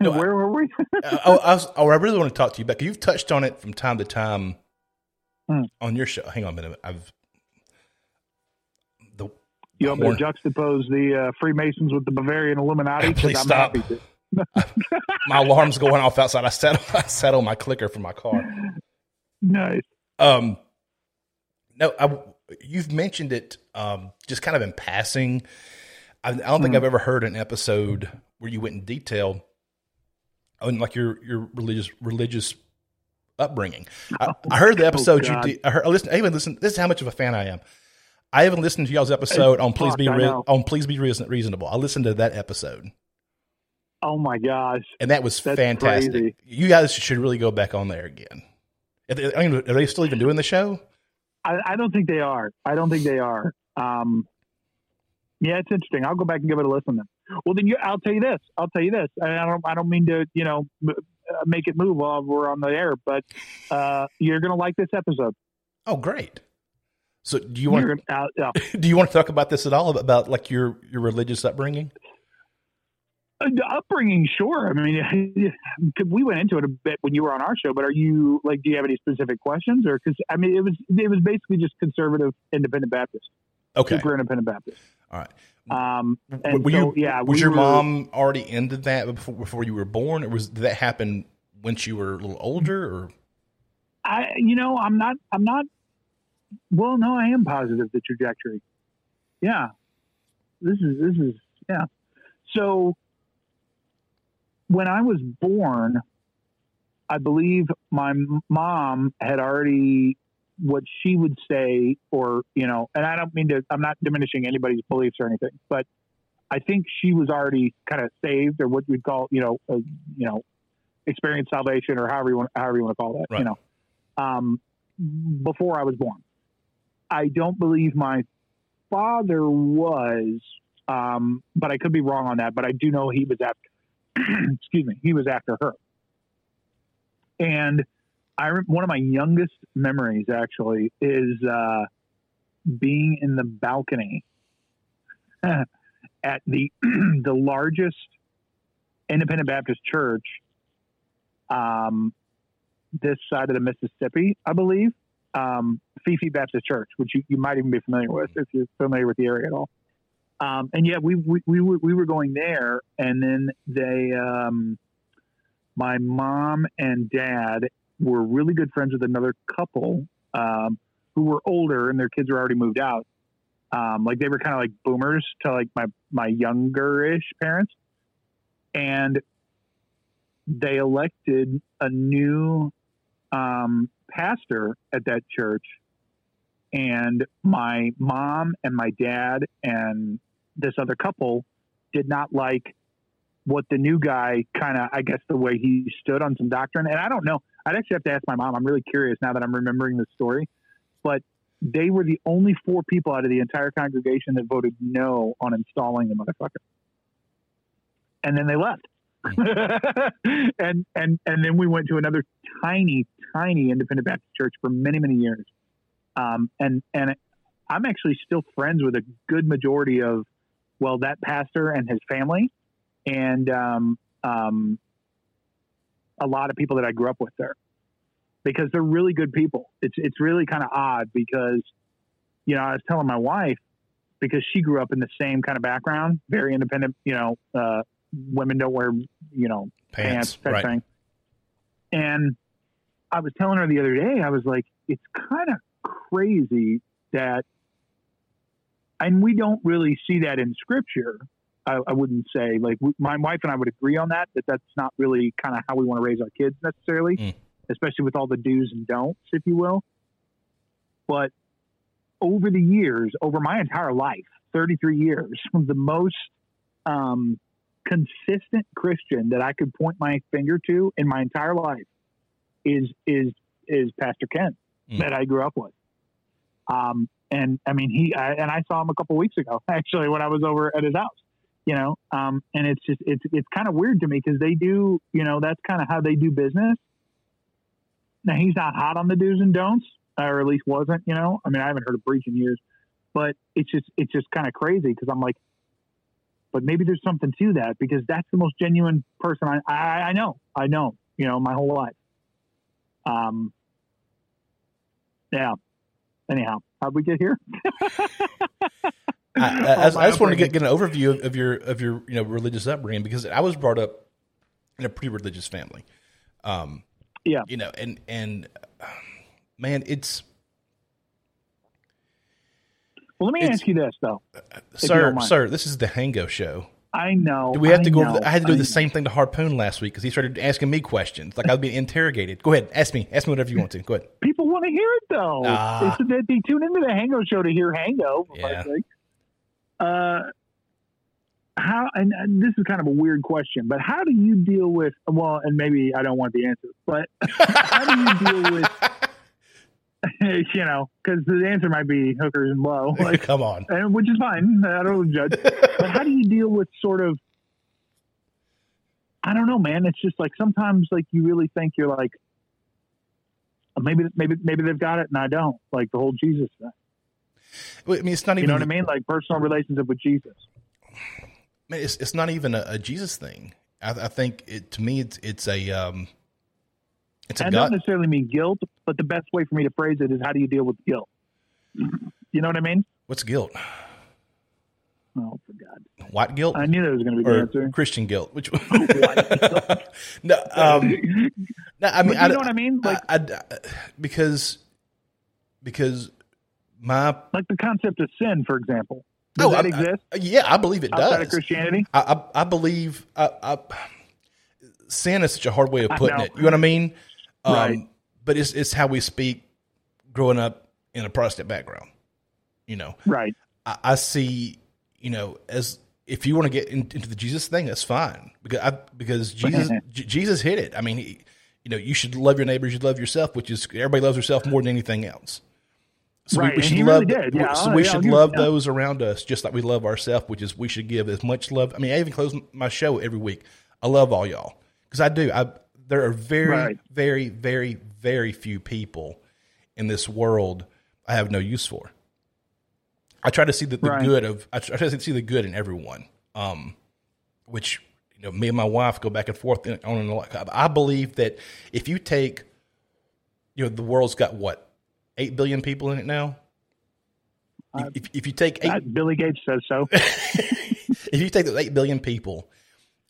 No, I- Where were we? [laughs] Oh, I, was, oh, I really want to talk to you, Becca. You've touched on it from time to time Hmm. on your show. Hang on a minute. I've the You want me to juxtapose the uh, Freemasons with the Bavarian Illuminati? [laughs] Please I'm stop. my alarm's going off outside. I set I set on my clicker for my car. Nice. Um, no, I, you've mentioned it um, just kind of in passing. I, I don't think Hmm. I've ever heard an episode where you went in detail on like your your religious religious upbringing. I, I heard the [laughs] episode you Oh, God. did. I heard. I listened. I even listened. This is how much of a fan I am. I even listened to y'all's episode on please fuck, be Re- on please be reason- reasonable. I listened to that episode, Oh my gosh. and that was That's fantastic. crazy. You guys should really go back on there again. Are they, I mean, are they still even doing the show? I, I don't think they are. I don't think they are. Um, yeah, it's interesting. I'll go back and give it a listen then. Well, then you, I'll tell you this. I'll tell you this. I, I don't. I don't mean to, you know, m- uh, make it move while we're on the air, but uh, you're gonna like this episode. Oh, great. So, do you want gonna, uh, yeah. [laughs] do you want to talk about this at all about like your your religious upbringing? Uh, the upbringing, sure. I mean, [laughs] we went into it a bit when you were on our show, but are you like, do you have any specific questions, or because I mean, it was it was basically just conservative independent Baptist, Okay, super independent Baptist. All right. Um, and were so, you yeah, was we your were- mom already into that before before you were born, or was did that happen once you were a little older? Or I, you know, I'm not, I'm not. Well, no, I am positive the trajectory. Yeah, this is this is yeah. So when I was born, I believe my mom had already what she would say, or you know, and I don't mean to. I'm not diminishing anybody's beliefs or anything, but I think she was already kind of saved, or what we'd call, you know, uh, you know, experienced salvation, or however you want, however you want to call that, Right. you know, um, before I was born. I don't believe my father was, um, but I could be wrong on that. But I do know he was after. [clears throat] excuse me, he was after her. And I one of my youngest memories actually is uh, being in the balcony [laughs] at the [clears throat] the largest independent Baptist church um, this side of the Mississippi, I believe. Um, Fifi Baptist Church, which you, you might even be familiar with if you're familiar with the area at all. Um, and yeah, we, we, we, were, we were going there and then they, um, my mom and dad were really good friends with another couple, um, who were older and their kids were already moved out. Um, like they were kind of like boomers to like my, my younger-ish parents. And they elected a new, um, pastor at that church and my mom and my dad and this other couple did not like what the new guy kind of i guess the way he stood on some doctrine and i don't know i'd actually have to ask my mom. I'm really curious now that i'm remembering the story. But they were the only four people out of the entire congregation that voted no on installing the motherfucker. And then they left. [laughs] And and and then we went to another tiny tiny independent baptist church for many many years. Um, and and i'm actually still friends with a good majority of well that pastor and his family. And um, um, a lot of people that i grew up with there because they're really good people it's it's really kind of odd because you know i was telling my wife because she grew up in the same kind of background very independent you know uh, women don't wear you know pants, pants, type right? thing. And I was telling her the other day, I was like, it's kind of crazy that, and we don't really see that in scripture. I, I wouldn't say like we, my wife and I would agree on that, that that's not really kind of how we want to raise our kids necessarily, Mm. especially with all the do's and don'ts, if you will. But over the years, over my entire life, 33 years, [laughs] the most um, consistent Christian that I could point my finger to in my entire life is is is Pastor Ken Mm. that I grew up with. Um, and I mean, he I, and I saw him a couple weeks ago [laughs] actually when I was over at his house. You know, um, and it's just it's it's kind of weird to me because they do you know that's kind of how they do business. Now he's not hot on the do's and don'ts, or at least wasn't. You know, I mean, I haven't heard a preach in years, but it's just it's just kind of crazy because I'm like, but maybe there's something to that because that's the most genuine person I, I, I know. I know, you know, my whole life. Um, yeah. Anyhow, how'd we get here? [laughs] [laughs] [laughs] I, I, I, just wanted to get, get an overview of, of your of your you know religious upbringing because I was brought up in a pretty religious family. Um, Yeah. you know, and and um, man, it's Well, let me It's- ask you this though. sir, don't sir. This is the Hango show. I know. Do we have I to go? know, the, I had to do I the know. same thing to Harpoon last week because he started asking me questions like I was being interrogated. Go ahead, ask me, ask me whatever you want to. Go ahead. People want to hear it though. Ah. They, they, tune into the Hango show to hear Hango. Yeah. Uh, how? And, and this is kind of a weird question, but how do you deal with? Well, and maybe I don't want the answer, but how do you deal with? [laughs] [laughs] you know, because the answer might be hookers and blow, [laughs] like, Come on. and, which is fine. I don't judge. but how do you deal with sort of? I don't know, man. It's just like sometimes, like you really think you're like, "Oh, maybe, maybe, maybe they've got it, and I don't. Like the whole Jesus thing. Well, I mean, it's not even. You know what I mean? Like personal relationship with Jesus. Man, it's it's not even a, a Jesus thing. I, I think it to me it's it's a um, it's a not God. necessarily mean guilt, but the best way for me to phrase it is how do you deal with guilt? You know what I mean? What's guilt? Oh, for God. White guilt I knew that was going to be the answer. Christian guilt? Which [laughs] [laughs] no, um, no. I mean, But I, you know what I mean? Like, I, I- because because my like the concept of sin, for example. Does that I- exist I- yeah, I believe it outside does. of Christianity? I, I, I believe I, I, sin is such a hard way of putting it. You know what I mean? Um, Right. But it's it's how we speak growing up in a Protestant background. You know, Right. I, I see. You know, as if you want to get in, into the Jesus thing, that's fine because I, because Jesus [laughs] J- Jesus hit it. I mean, he, you know, you should love your neighbors, you love yourself, which is everybody loves herself more than anything else. So Right, we, we should love. really did. Yeah, so we yeah, should love yeah. those around us just like we love ourselves, which is we should give as much love. I mean, I even close my show every week. I love all y'all because I do. I there are very, Right. very, very, very few people in this world I have no use for. I try to see the, the Right. good of. I try to see the good in everyone. Um, which you know, me and my wife go back and forth on and on. I believe that if you take, you know, the world's got what eight billion people in it now. Uh, if, if you take eight, Uh, Billy Gates says so. [laughs] if you take those eight billion people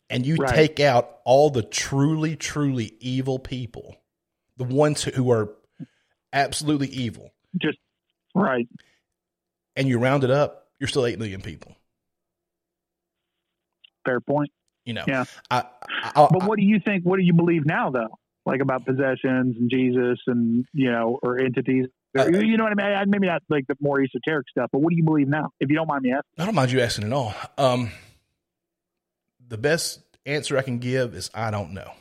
and you Right. take out all the truly, truly evil people, the ones who are absolutely evil, Just right. and you round it up, you're still eight million people. Fair point. You know, Yeah. I, I, But what do you think? What do you believe now, though? Like about possessions and Jesus and you know, or entities. Uh, you know what I mean? Maybe not like the more esoteric stuff, but what do you believe now? If you don't mind me asking. I don't mind you asking at all. Um, the best answer I can give is I don't know.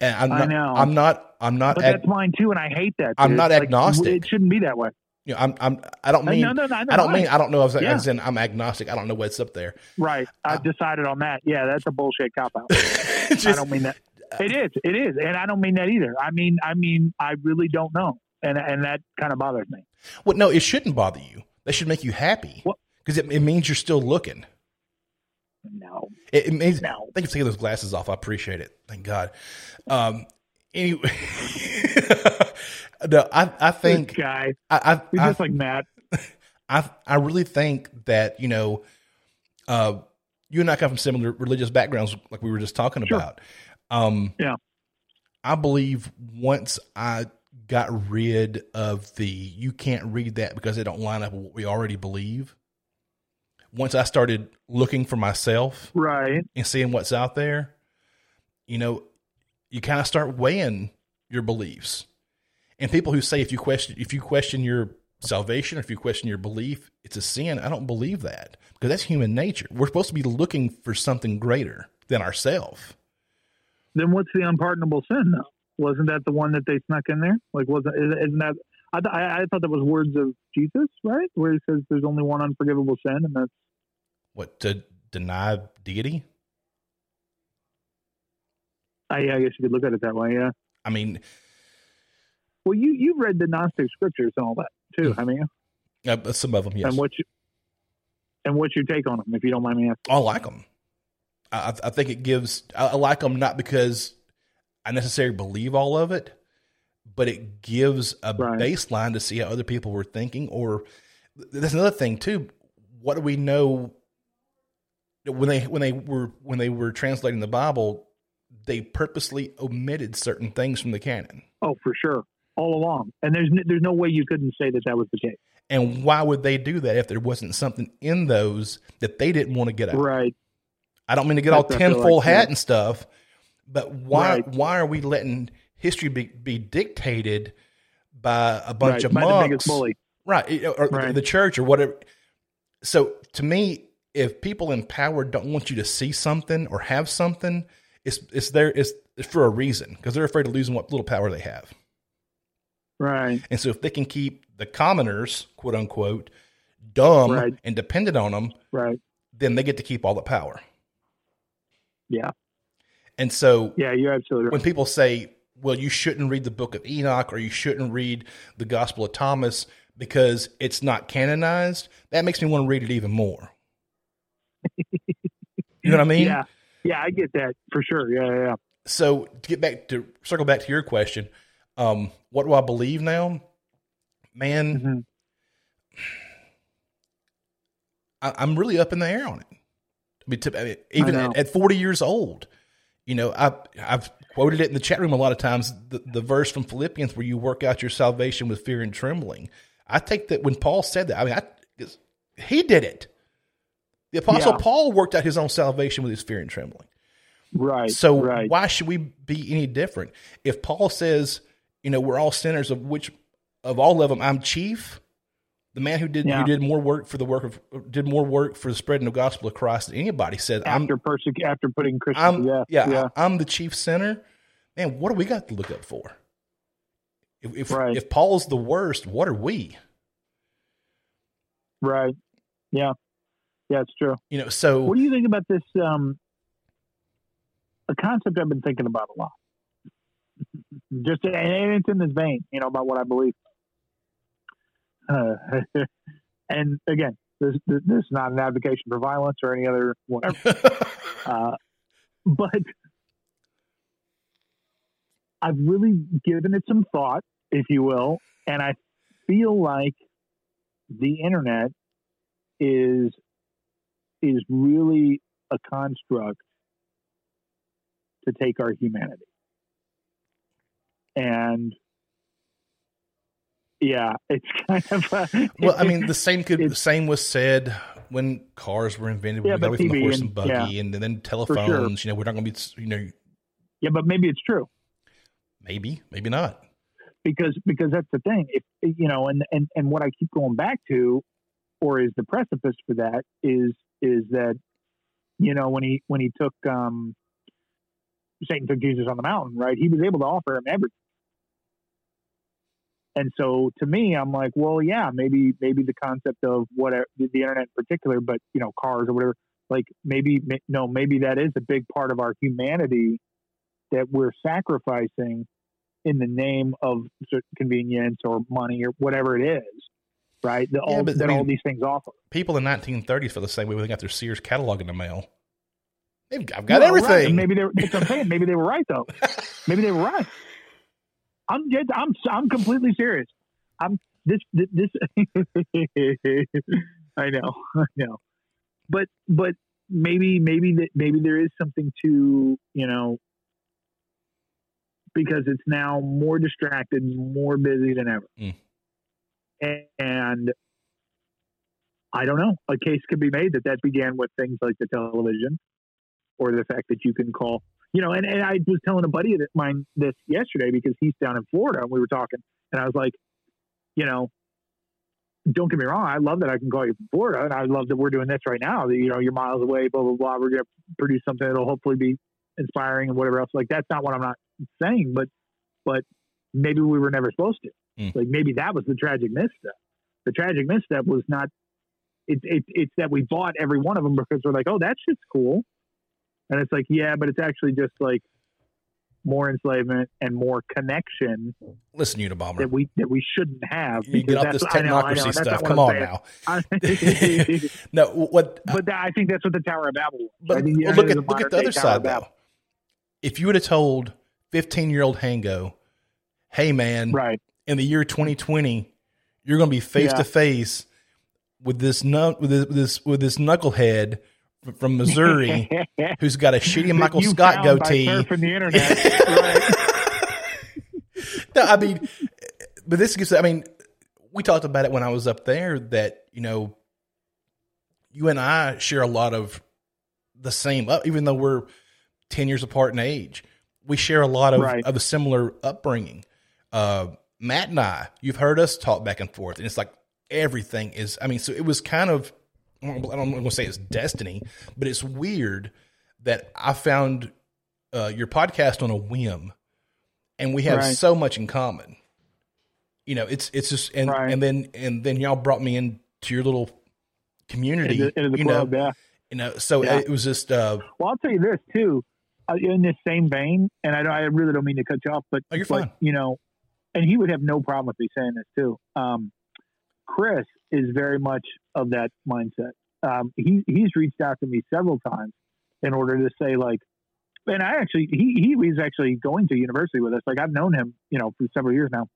And I'm I not, know. I'm not. I'm not. But ag- that's mine too, and I hate that. I'm dude. not Like, agnostic. It shouldn't be that way. you know, I'm. I'm. I don't mean. no, no, no, I don't mean. I don't know. As, Yeah. as in, I'm agnostic. I don't know what's up there. Right. I Uh, decided on that. Yeah, that's a bullshit cop out. [laughs] I don't mean that. It is. It is, and I don't mean that either. I mean, I mean, I really don't know, and and that kind of bothers me. well, no, it shouldn't bother you. That should make you happy because it, it means you're still looking. No, It, it means. No. Thank you for taking those glasses off. I appreciate it. Thank God. Um. Anyway, [laughs] no, I. I this think. guy, I. I, he's I just like Matt. [laughs] I I really think that you know, uh, you and I come from similar religious backgrounds, like we were just talking Sure. about. Um, Yeah. I believe once I got rid of the you can't read that because it don't line up with what we already believe. Once I started looking for myself Right. and seeing what's out there, you know, you kind of start weighing your beliefs. And people who say if you question if you question your salvation or if you question your belief, it's a sin. I don't believe that because that's human nature. We're supposed to be looking for something greater than ourselves. Then what's the unpardonable sin though? Wasn't that the one that they snuck in there? Like, wasn't isn't that? I, th- I I thought that was words of Jesus, right? Where he says there's only one unforgivable sin, and that's What to deny deity? I, I guess you could look at it that way. Yeah. I mean, Well, you you've read the Gnostic scriptures and all that too, haven't you? uh, some of them, yes. And what you and what's your take on them, if you don't mind me asking? I like them. I, I think it gives. I, I like them not because I necessarily believe all of it, but it gives a Right. baseline to see how other people were thinking. Or there's another thing too. What do we know when they when they were when they were translating the Bible? They purposely omitted certain things from the canon. Oh, for sure, all along. And there's there's no way you couldn't say that that was the case. And why would they do that if there wasn't something in those that they didn't want to get out? Right. I don't mean to get all tinfoil like, hat and stuff, but why Right. why are we letting history be, be dictated by a bunch right. of By monks, right? Or the- Right. the church or whatever. So to me, if people in power don't want you to see something or have something, it's it's there it's, it's for a reason because they're afraid of losing what little power they have. Right. And so if they can keep the commoners, quote unquote, dumb Right. and dependent on them, Right. then they get to keep all the power. Yeah. And so Yeah. You're absolutely right. when people say, well, you shouldn't read the book of Enoch or you shouldn't read the Gospel of Thomas because it's not canonized, that makes me want to read it even more. you know what I mean? yeah. Yeah. I get that for sure. Yeah. Yeah. yeah. So to get back to circle back to your question, um, what do I believe now? Man, Mhm. I, I'm really up in the air on it. I mean, to, I mean, even know. at, at 40 years old, you know, I, I've quoted it in the chat room a lot of times. The, the verse from Philippians where you work out your salvation with fear and trembling. I take that when Paul said that. I mean, I, he did it. The apostle Yeah. Paul worked out his own salvation with his fear and trembling. Right. So right. why should we be any different? If Paul says, you know, we're all sinners of which of all of them I'm chief, the man who did Yeah. who did more work for the work of did more work for the spreading the gospel of Christ than anybody said I'm after persec- after putting Christians death. yeah, Yeah. I'm the chief sinner. Man, what do we got to look up for? If if, Right. if Paul's the worst, what are we? Right. Yeah. Yeah. It's true. You know, so What do you think about this? Um, a concept I've been thinking about a lot. Just and it's in this vein, you know, about what I believe. Uh, [laughs] and again, this, this is not an advocation for violence or any other whatever. [laughs] Uh, but I've really given it some thought, if you will, and I feel like the internet is is really a construct to take our humanity. And yeah, it's [laughs] kind of a, well, I mean, the [laughs] same could the same was said when cars were invented. We Yeah, got away from the horse and- and buggy, and then telephones. You know, we're not going to be. You know, yeah, but maybe it's true. maybe, maybe not. because because that's the thing if you know and and and what i keep going back to or is the precipice for that is is that you know when he when he took um satan took jesus on the mountain right he was able to offer him everything and so to me i'm like well yeah maybe maybe the concept of whatever the the internet in particular but you know cars or whatever like maybe ma- no maybe that is a big part of our humanity that we're sacrificing in the name of convenience or money or whatever it is, right? That all, but, I that all these things offer. People in 1930s feel the same way when they got their Sears catalog in the mail. They've, I've got everything. And maybe they were, that's what I'm saying. Maybe they were right though. [laughs] Maybe they were right. I'm dead. I'm I'm completely serious. I'm this this. [laughs] I know, I know, but but maybe maybe that maybe there is something to you know because it's now more distracted, more busy than ever. Mm. And I don't know. A case could be made that that began with things like the television or the fact that you can call, you know, and, and I was telling a buddy of mine this yesterday because he's down in Florida and we were talking and I was like, you know, don't get me wrong. I love that I can call you from Florida and I love that we're doing this right now. That, you know, you're miles away, blah, blah, blah. We're to produce something that'll hopefully be inspiring and whatever else. Like that's not what I'm not saying, but, but maybe we were never supposed to. Mm. Like maybe that was the tragic misstep. The tragic misstep was not it's it, it's that we bought every one of them because we're like, oh, that shit's cool, and it's like, yeah, but it's actually just like more enslavement and more connection Listen, Unabomber. that we that we shouldn't have. You get off this I know, I know, technocracy stuff. Come on now. [laughs] [laughs] No, what? [laughs] but that, I think that's what the Tower of Babel was. But I think, well, look at look at the other Tower side though. If you would have told 15 year old Hango, "Hey man, Right. in the year 2020, you're going to be face to face with this nu- with this, with this with this knucklehead from Missouri [laughs] who's got a shitty Michael You Scott goatee." surfing the [laughs] internet. right. no, I mean, but this gives. I mean, we talked about it when I was up there that you know, you and I share a lot of the same. Up, even though we're ten years apart in age, we share a lot of Right. of a similar upbringing. Uh, Matt and I, you've heard us talk back and forth, and it's like everything is. I mean, so it was kind of. I don't, I don't want to say it's destiny, but it's weird that I found uh, your podcast on a whim and we have Right. so much in common. You know, it's it's just and Right. and then and then y'all brought me into your little community. Into, into the you club, know, yeah. you know. So Yeah. it was just uh, Well, I'll tell you this too, uh, in this same vein, and I, don't- I really don't mean to cut you off, but Oh, you're but, fine. You know, and he would have no problem with me saying this too. Um, Chris is very much of that mindset. Um, he he's reached out to me several times in order to say like, and I actually he he was actually going to university with us. Like I've known him, you know, for several years now,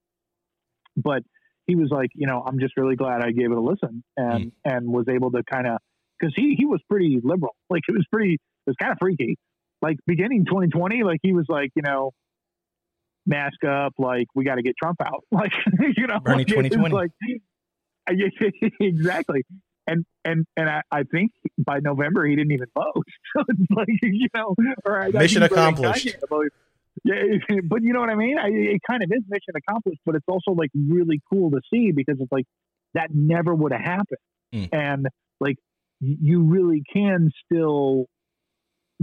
but he was like, you know, I'm just really glad I gave it a listen and and was able to kind of because he he was pretty liberal. Like it was pretty, it was kind of freaky. Like beginning 2020, like he was like, you know, mask up, like we got to get Trump out, [laughs] like [laughs] you know, Bernie like, it was 2020. Like [laughs] exactly. And and and I, I think by November he didn't even vote. [laughs] So it's like you know, or Mission accomplished. Yeah, [laughs] but you know what I mean. I, it kind of is mission accomplished, but it's also like really cool to see because it's like that never would have happened, Mm. and like you really can still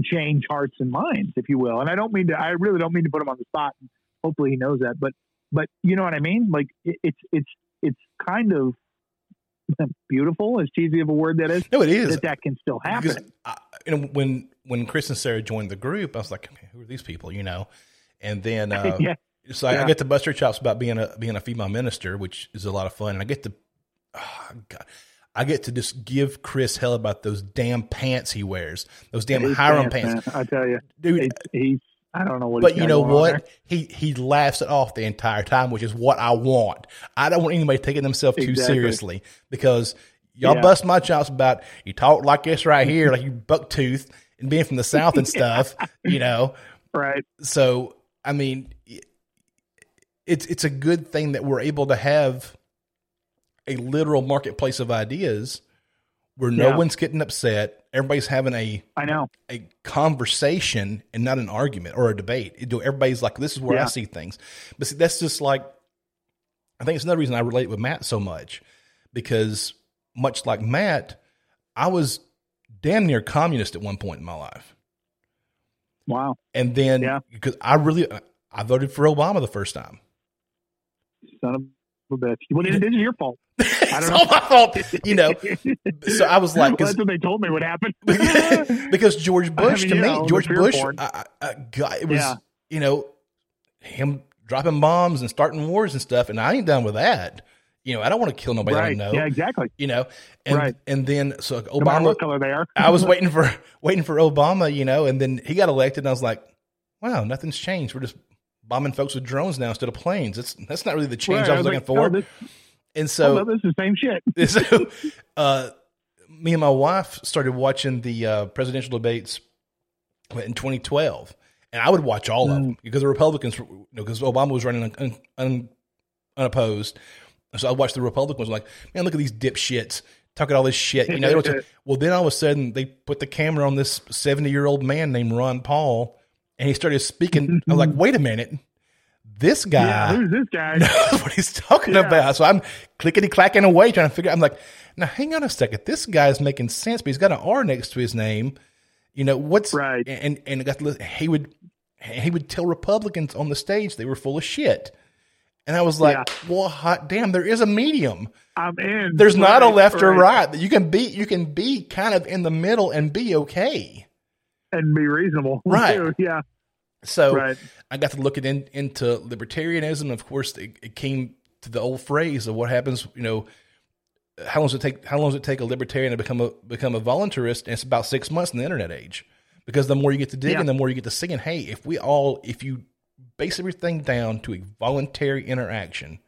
change hearts and minds, if you will. And I don't mean to. I really don't mean to put him on the spot. Hopefully, he knows that. But but you know what I mean. Like it, it's it's it's kind of beautiful, as cheesy of a word that is, no, it is. that that can still happen. I, you know, when when Chris and Sarah joined the group, I was like, okay, who are these people? You know, and then [laughs] uh, yeah, so I, I get to bust her chops about being a being a female minister, which is a lot of fun, and I get to, oh, God, I get to just give Chris hell about those damn pants he wears, those damn harem pants, man, I tell you, dude. he's. I don't know what. But you know there. what? He he laughs it off the entire time, which is what I want. I don't want anybody taking themselves too seriously because y'all Yeah. bust my chops about you talk like this right here, like you buck tooth and being from the [laughs] south and stuff, you know. Right. So I mean, it's it's a good thing that we're able to have a literal marketplace of ideas where no Yeah. one's getting upset. Everybody's having a I know. a conversation and not an argument or a debate. Do- Everybody's like, this is where I see things. But see, that's just like, I think it's another reason I relate with Matt so much because much like Matt, I was damn near communist at one point in my life. Wow. And then Yeah. because I really, I voted for Obama the first time. Son of a bitch. Well, this is your fault. [laughs] it's don't all know. my fault, you know. [laughs] So I was like, Well, that's what they told me would happen. [laughs] because George Bush mean, to me, know, George Bush. I, I, I, God, it was Yeah. you know him dropping bombs and starting wars and stuff, and I ain't done with that. You know, I don't want to kill nobody I right. don't know. Yeah. Exactly. You know, and Right. and then so No Obama, what color they are. I was waiting for waiting for Obama, you know, and then he got elected, and I was like, wow, nothing's changed. We're just bombing folks with drones now instead of planes. It's that's not really the change Right, I was like, looking for. oh, this, and oh, so no, this is the same shit. [laughs] so uh, me and my wife started watching the uh, presidential debates in 2012 and I would watch all of them because the Republicans, you know, because Obama was running un, un, unopposed, so I watched the Republicans. Like, man, look at these dipshits talking all this shit. You know, they don't [laughs] talk- well, then all of a sudden they put the camera on this seventy year old man named Ron Paul, and he started speaking. I was like, mm-hmm. wait a minute, this guy yeah, who's this guy? [laughs] knows what he's talking Yeah. about. So I'm clickety clacking away trying to figure. I'm like, now hang on a second. This guy's making sense, but he's got an R next to his name. You know what's Right. And and got to listen, he would he would tell Republicans on the stage they were full of shit. And I was like, Yeah. well, hot damn, there is a medium. I'm in. There's not a Right, left or right. You can be you can be kind of in the middle and be okay. and be reasonable. [laughs] Right. too. Yeah. So Right. I got to look it in, into libertarianism. Of course, it, it came to the old phrase of what happens. You know, how long does it take? How long does it take a libertarian to become a become a voluntarist? And it's about six months in the internet age, because the more you get to digging, Yeah. the more you get to seeing. Hey, if we all, if you base everything down to a voluntary interaction,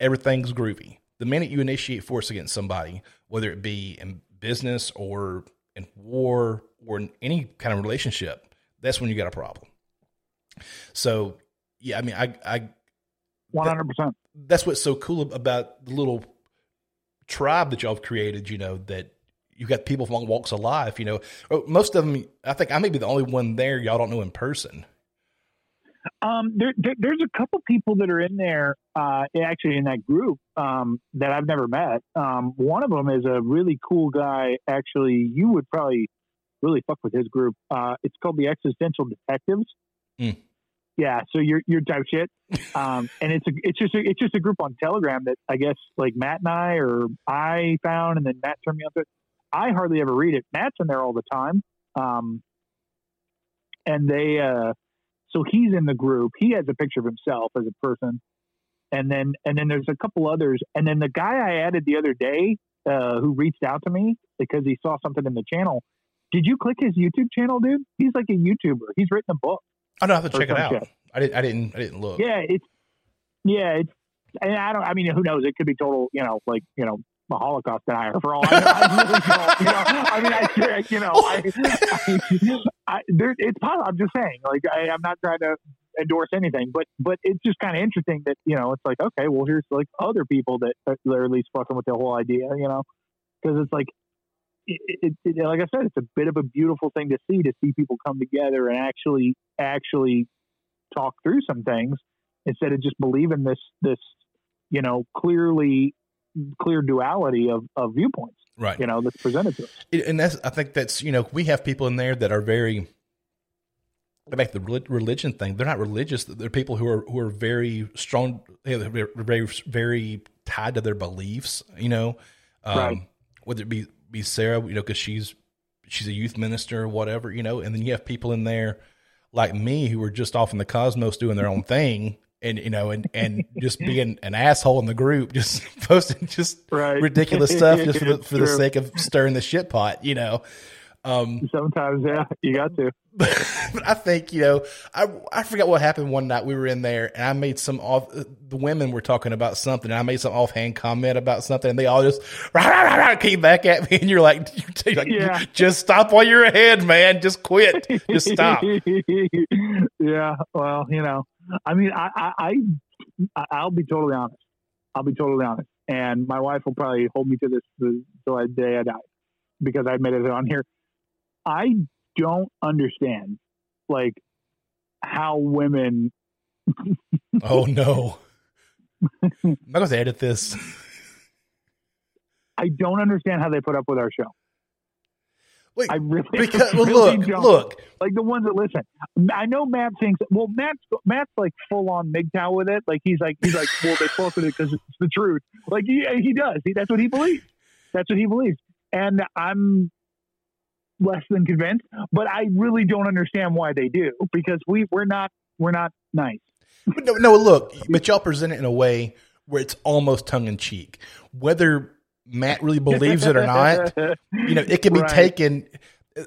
everything's groovy. The minute you initiate force against somebody, whether it be in business or in war or in any kind of relationship, that's when you got a problem. So, yeah, I mean, I, I One hundred percent. that's what's so cool about the little tribe that y'all have created. You know that you've got people from all walks of life. You know, Oh, most of them. I think I may be the only one there y'all don't know in person. Um, there, there, there's a couple people that are in there, uh, actually in that group, um, that I've never met. Um, one of them is a really cool guy. Actually, you would probably really fuck with his group. Uh, it's called the Existential Detectives. Mm. Yeah, so you're you're type shit. [laughs] Um, and it's a it's just a, it's just a group on Telegram that I guess like Matt and I or I found, and then Matt turned me on to it. I hardly ever read it. Matt's in there all the time. Um, and they uh so he's in the group. He has a picture of himself as a person, and then and then there's a couple others, and then the guy I added the other day uh, who reached out to me because he saw something in the channel. Did you click his YouTube channel, dude? He's like a YouTuber. He's written a book. I don't have to check it out. I didn't. I didn't. I didn't look. Yeah, it's yeah, it's and I don't. I mean, who knows? It could be total, you know, like you know, a Holocaust denier for all I know. I really don't, you know, I mean, I you know, I, I, I there, it's possible. I'm just saying, like, I, I'm not trying to endorse anything, but but it's just kind of interesting that you know, it's like, okay, well, here's like other people that that are at least fucking with the whole idea, you know, because it's like. It, it, it, like I said, it's a bit of a beautiful thing to see to see people come together and actually actually talk through some things instead of just believing this this you know clearly clear duality of, of viewpoints Right. you know that's presented to us and that's I think that's you know we have people in there that are very back the religion thing. They're not religious. They're people who are who are very strong. You know, they're very very tied to their beliefs. You know, um, Right. whether it be be Sarah, you know, because she's she's a youth minister or whatever. You know, and then you have people in there like me who are just off in the cosmos doing their own thing. And you know, and and just being an asshole in the group, [laughs] just posting just Right. ridiculous stuff just for the, [laughs] for the sake of stirring the shit pot, you know. Um, sometimes yeah you got to but [laughs] I think you know, I I forgot what happened one night. We were in there, and I made some off. The women were talking about something, and I made some offhand comment about something, and they all just rah, rah, rah, came back at me, and you're like, [laughs] you're like Yeah. just stop while you're ahead, man. Just quit. Just stop. [laughs] yeah well you know i mean I, I i i'll be totally honest i'll be totally honest and my wife will probably hold me to this till the day i die because i admitted it on here i don't understand like how women [laughs] Oh no, I'm not going to edit this. i don't understand how they put up with our show Wait, i really because well, really look, don't. look. like the ones that listen. I know Matt thinks. Well, Matt's Matt's like full on MGTOW with it. Like he's like he's like, well, they fuck with it because it's the truth. Like he he does. He, that's what he believes. That's what he believes. And I'm less than convinced, but I really don't understand why they do because we we're not we're not nice. But no, no, look, but y'all present it in a way where it's almost tongue in cheek. Whether Matt really [laughs] believes it or not, you know, it can be Right. taken.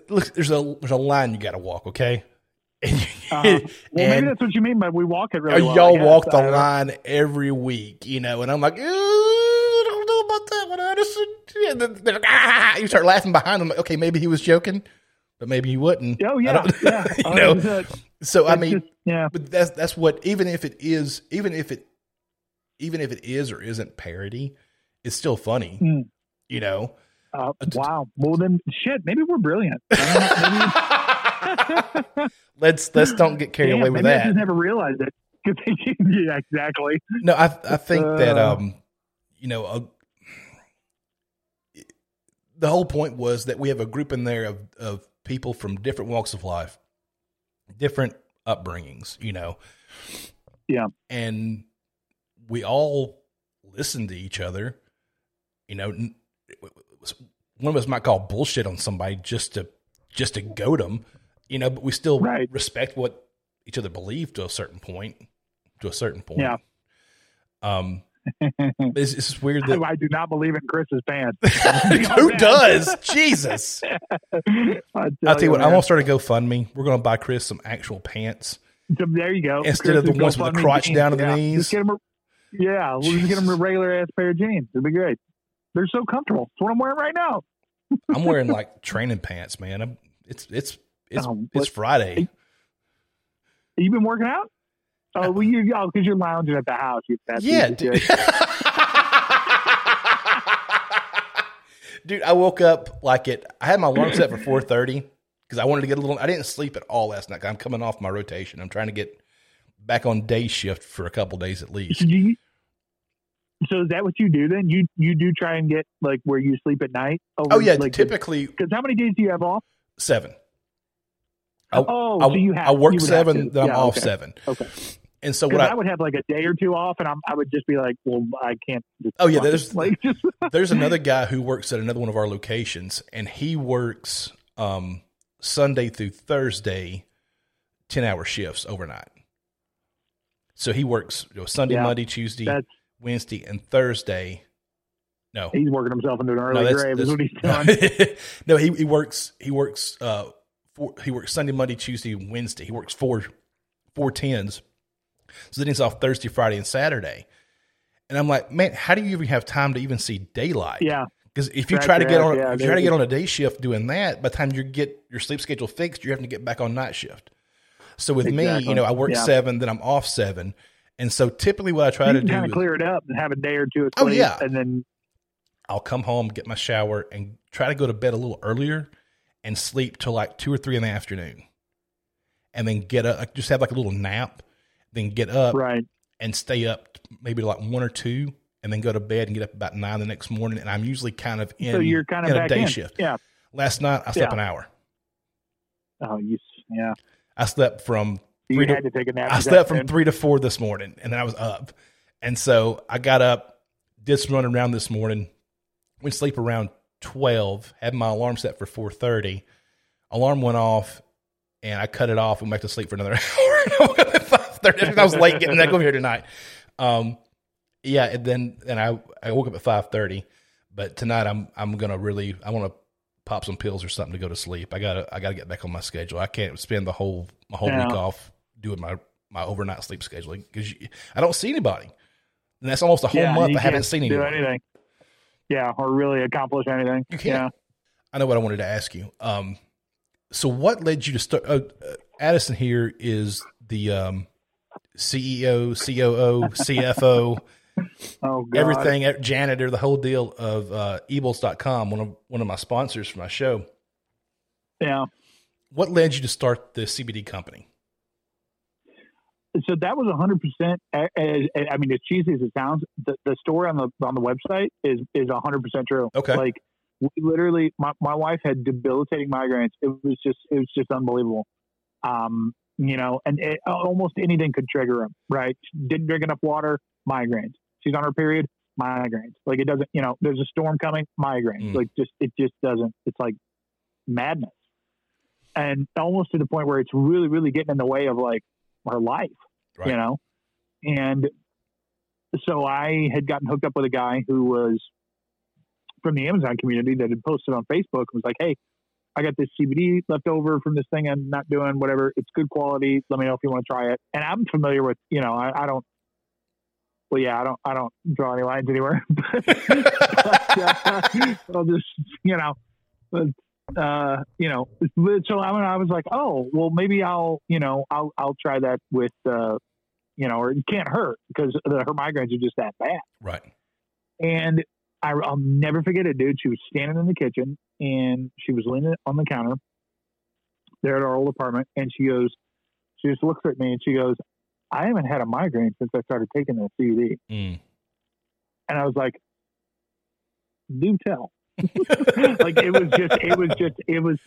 Look, there's a there's a line you got to walk. Okay, [laughs] and, Uh-huh. Well, maybe that's what you mean by we walk it really well. Y'all walk the I don't know. line every week. You know, and I'm like, "Ooh, I don't know about that Addison. And then they're like, ah, you start laughing behind them. Like, okay, maybe he was joking. but maybe he wouldn't. Oh yeah, yeah. [laughs] you know. 100%. So I mean, just- yeah, but that's that's what even if it is even if it even if it is or isn't parody, it's still funny. Mm. You know. uh, wow. Well then, shit. Maybe we're brilliant. I don't know, maybe- [laughs] let's let's don't get carried Damn, away with maybe I that. just never realized it. [laughs] yeah, exactly. No, I I think that Uh. um, you know, the whole point was that we have a group in there of of people from different walks of life, different upbringings, you know. Yeah. and we all listen to each other. You know, one of us might call bullshit on somebody just to just to goad them, you know, but we still Right. respect what each other believe to a certain point. To a certain point, Yeah. Um, [laughs] it's, it's weird that I do not believe in Chris's pants. who does? Jesus! I I'll tell [laughs] you what, I'm gonna start a GoFundMe. We're gonna buy Chris some actual pants. So there you go. Instead of the ones with the crotch jeans. down to the Yeah. knees. Just get 'em a- yeah, we'll just get them a regular ass pair of jeans. It'll be great. They're so comfortable. It's what I'm wearing right now. [laughs] I'm wearing like training pants, man. I'm, it's it's it's Oh, it's Friday. You been working out? Oh, well, you oh, because you're lounging at the house. You Yeah, dude. [laughs] dude, I woke up like it. I had my alarm set for 4:30 because I wanted to get a little. I didn't sleep at all last night. I'm coming off my rotation. I'm trying to get back on day shift for a couple days at least. So, do you, so is that what you do then? You you do try and get like where you sleep at night? Oh yeah, like typically Because how many days do you have off? seven. Oh, I, oh, I, so you have I work you would have seven, then I'm off okay. seven. Okay. And so what I, I, would have like a day or two off, and I'm, I would just be like, well, I can't. Just Oh, yeah, there's- like just [laughs] there's another guy who works at another one of our locations, and he works um, Sunday through Thursday, ten hour shifts overnight. So he works you know, Sunday, Yeah, Monday, Tuesday, Wednesday, and Thursday. No, he's working himself into an early no, that's, grave. Is what he's [laughs] doing. no, he he works he works uh four, he works Sunday, Monday, Tuesday, Wednesday. He works four four tens. So then he's off Thursday, Friday, and Saturday. And I'm like, man, how do you even have time to even see daylight? yeah, Because if you try to get on, yeah, if you try to get on a day shift doing that, by the time you get your sleep schedule fixed, you're having to get back on night shift. So with me, you know, I work Yeah. seven, then I'm off seven, and so typically what I try you to do kind of clear it up and have a day or two of Oh, sleep, yeah. and then I'll come home, get my shower, and try to go to bed a little earlier and sleep till like two or three in the afternoon, and then get up, just have like a little nap, then get up right. and stay up maybe like one or two, and then go to bed and get up about nine the next morning. And I'm usually kind of in so you're kind of a day in. shift. Yeah. Last night I slept Yeah. an hour. Oh, you. Yeah. I slept from You Three to- had to take a nap. I slept from three to four this morning, and then I was up, and so I got up, did some running around this morning. Went to sleep around twelve. Had my alarm set for four thirty. Alarm went off, and I cut it off and went back to sleep for another [laughs] hour. [laughs] I woke up at five thirty. I was late getting back over here tonight. Um, yeah, and then and I I woke up at five thirty, but tonight I'm I'm gonna really I want to pop some pills or something to go to sleep. I gotta I gotta get back on my schedule. I can't spend the whole my whole Yeah. week off doing my my overnight sleep scheduling because I don't see anybody, and that's almost a whole Yeah, month I haven't seen anyone. anything. Yeah, or really accomplish anything. You can't. Yeah. I know what I wanted to ask you. Um, so what led you to start? Uh, uh, Addison here is the um, CEO, COO, CFO, [laughs] Oh God. everything, janitor, the whole deal of uh, eables.com, one of one of my sponsors for my show. Yeah. What led you to start the CBD company? so that was hundred percent. I mean, as cheesy as it sounds, the, the story on the on the website is is hundred percent true. Okay. like we literally, my my wife had debilitating migraines. It was just it was just unbelievable. Um, you know, and it, almost anything could trigger them. Right? Didn't drink enough water, migraines. She's on her period, migraines. Like it doesn't. You know, there's a storm coming, migraines. Mm. Like just it just doesn't. It's like madness, and almost to the point where it's really really getting in the way of like her life Right. you know and so i had gotten hooked up with a guy who was from the amazon community that had posted on facebook and was like hey i got this cbd left over from this thing i'm not doing whatever it's good quality let me know if you want to try it and i'm familiar with you know i, I don't well yeah i don't i don't draw any lines anywhere [laughs] but, uh, [laughs] i'll just you know but uh, you know, so I, I was like, oh, well, maybe I'll, you know, I'll, I'll try that with, uh, you know, or it can't hurt because her migraines are just that bad. Right. And I, I'll never forget it, dude. She was standing in the kitchen and she was leaning on the counter there at our old apartment. And she goes, she just looks at me and she goes, I haven't had a migraine since I started taking the CBD. Mm. And I was like, do tell. [laughs] like it was just, it was just, it was,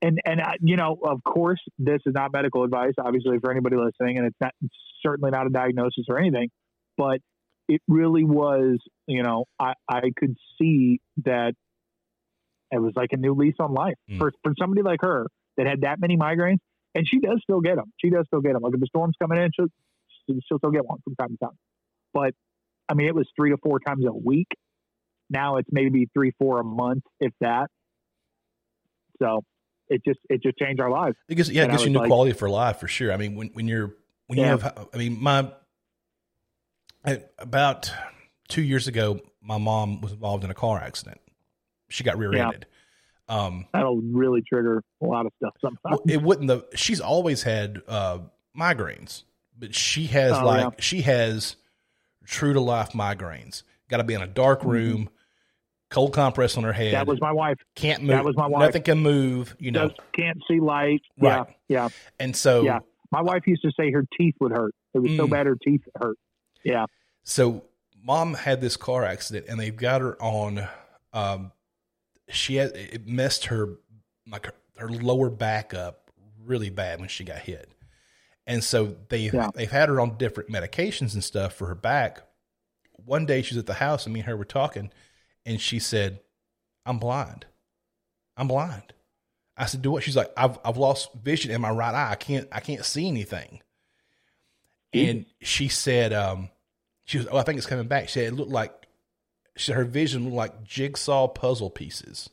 and and uh, you know, of course, this is not medical advice, obviously, for anybody listening, and it's not it's certainly not a diagnosis or anything, but it really was. You know, I I could see that it was like a new lease on life mm. for for somebody like her that had that many migraines, and she does still get them. She does still get them. Like if the storm's coming in, she'll she'll still get one from time to time. But I mean, it was three to four times a week. Now it's maybe three, four a month, if that. So it just it just changed our lives. It gives yeah, it gives you new like, quality for life for sure. I mean, when when you're when yeah. you have, I mean, my about two years ago, my mom was involved in a car accident. She got rear-ended. Yeah. Um, That'll really trigger a lot of stuff. Sometimes it wouldn't. The she's always had uh, migraines, but she has oh, like yeah. she has true to life migraines. Got to be in a dark mm-hmm. room. Mm-hmm cold compress on her head. That was my wife. Can't move. That was my wife. Nothing can move. You know, Just can't see light. Right. Yeah. Yeah. And so, yeah, my wife used to say her teeth would hurt. It was mm, so bad her teeth hurt. Yeah. So, mom had this car accident, and they've got her on. Um, she had it messed her like her, her lower back up really bad when she got hit, and so they yeah. they've had her on different medications and stuff for her back. One day she's at the house, and me and her were talking and she said, I'm blind. I'm blind. I said, do what? She's like, I've, I've lost vision in my right eye. I can't, I can't see anything. And she said, um, she was, oh, I think it's coming back. She said, it looked like, she her vision looked like jigsaw puzzle pieces.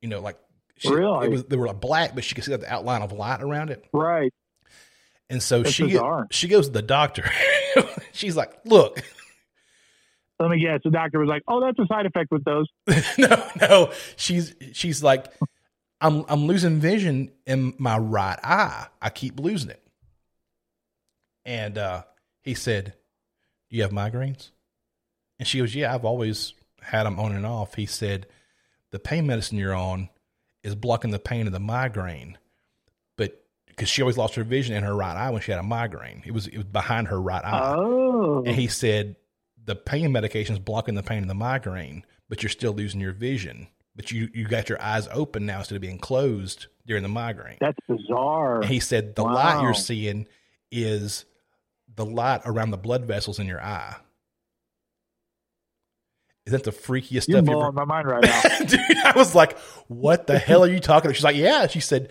You know, like, she, really? it was, they were like black, but she could see the outline of light around it. Right. And so That's she, she goes to the doctor. [laughs] She's like, look, let me guess. The doctor was like, "Oh, that's a side effect with those." [laughs] no, no. She's she's like, "I'm I'm losing vision in my right eye. I keep losing it." And uh, he said, "Do you have migraines?" And she goes, "Yeah, I've always had them on and off." He said, "The pain medicine you're on is blocking the pain of the migraine, but because she always lost her vision in her right eye when she had a migraine, it was it was behind her right eye." Oh. And he said the pain medication is blocking the pain of the migraine, but you're still losing your vision. But you you got your eyes open now instead of being closed during the migraine. That's bizarre. And he said the wow. light you're seeing is the light around the blood vessels in your eye. Is that the freakiest You're stuff? You're blowing my mind right now, [laughs] dude. I was like, "What the hell are you talking about?" She's like, "Yeah." She said,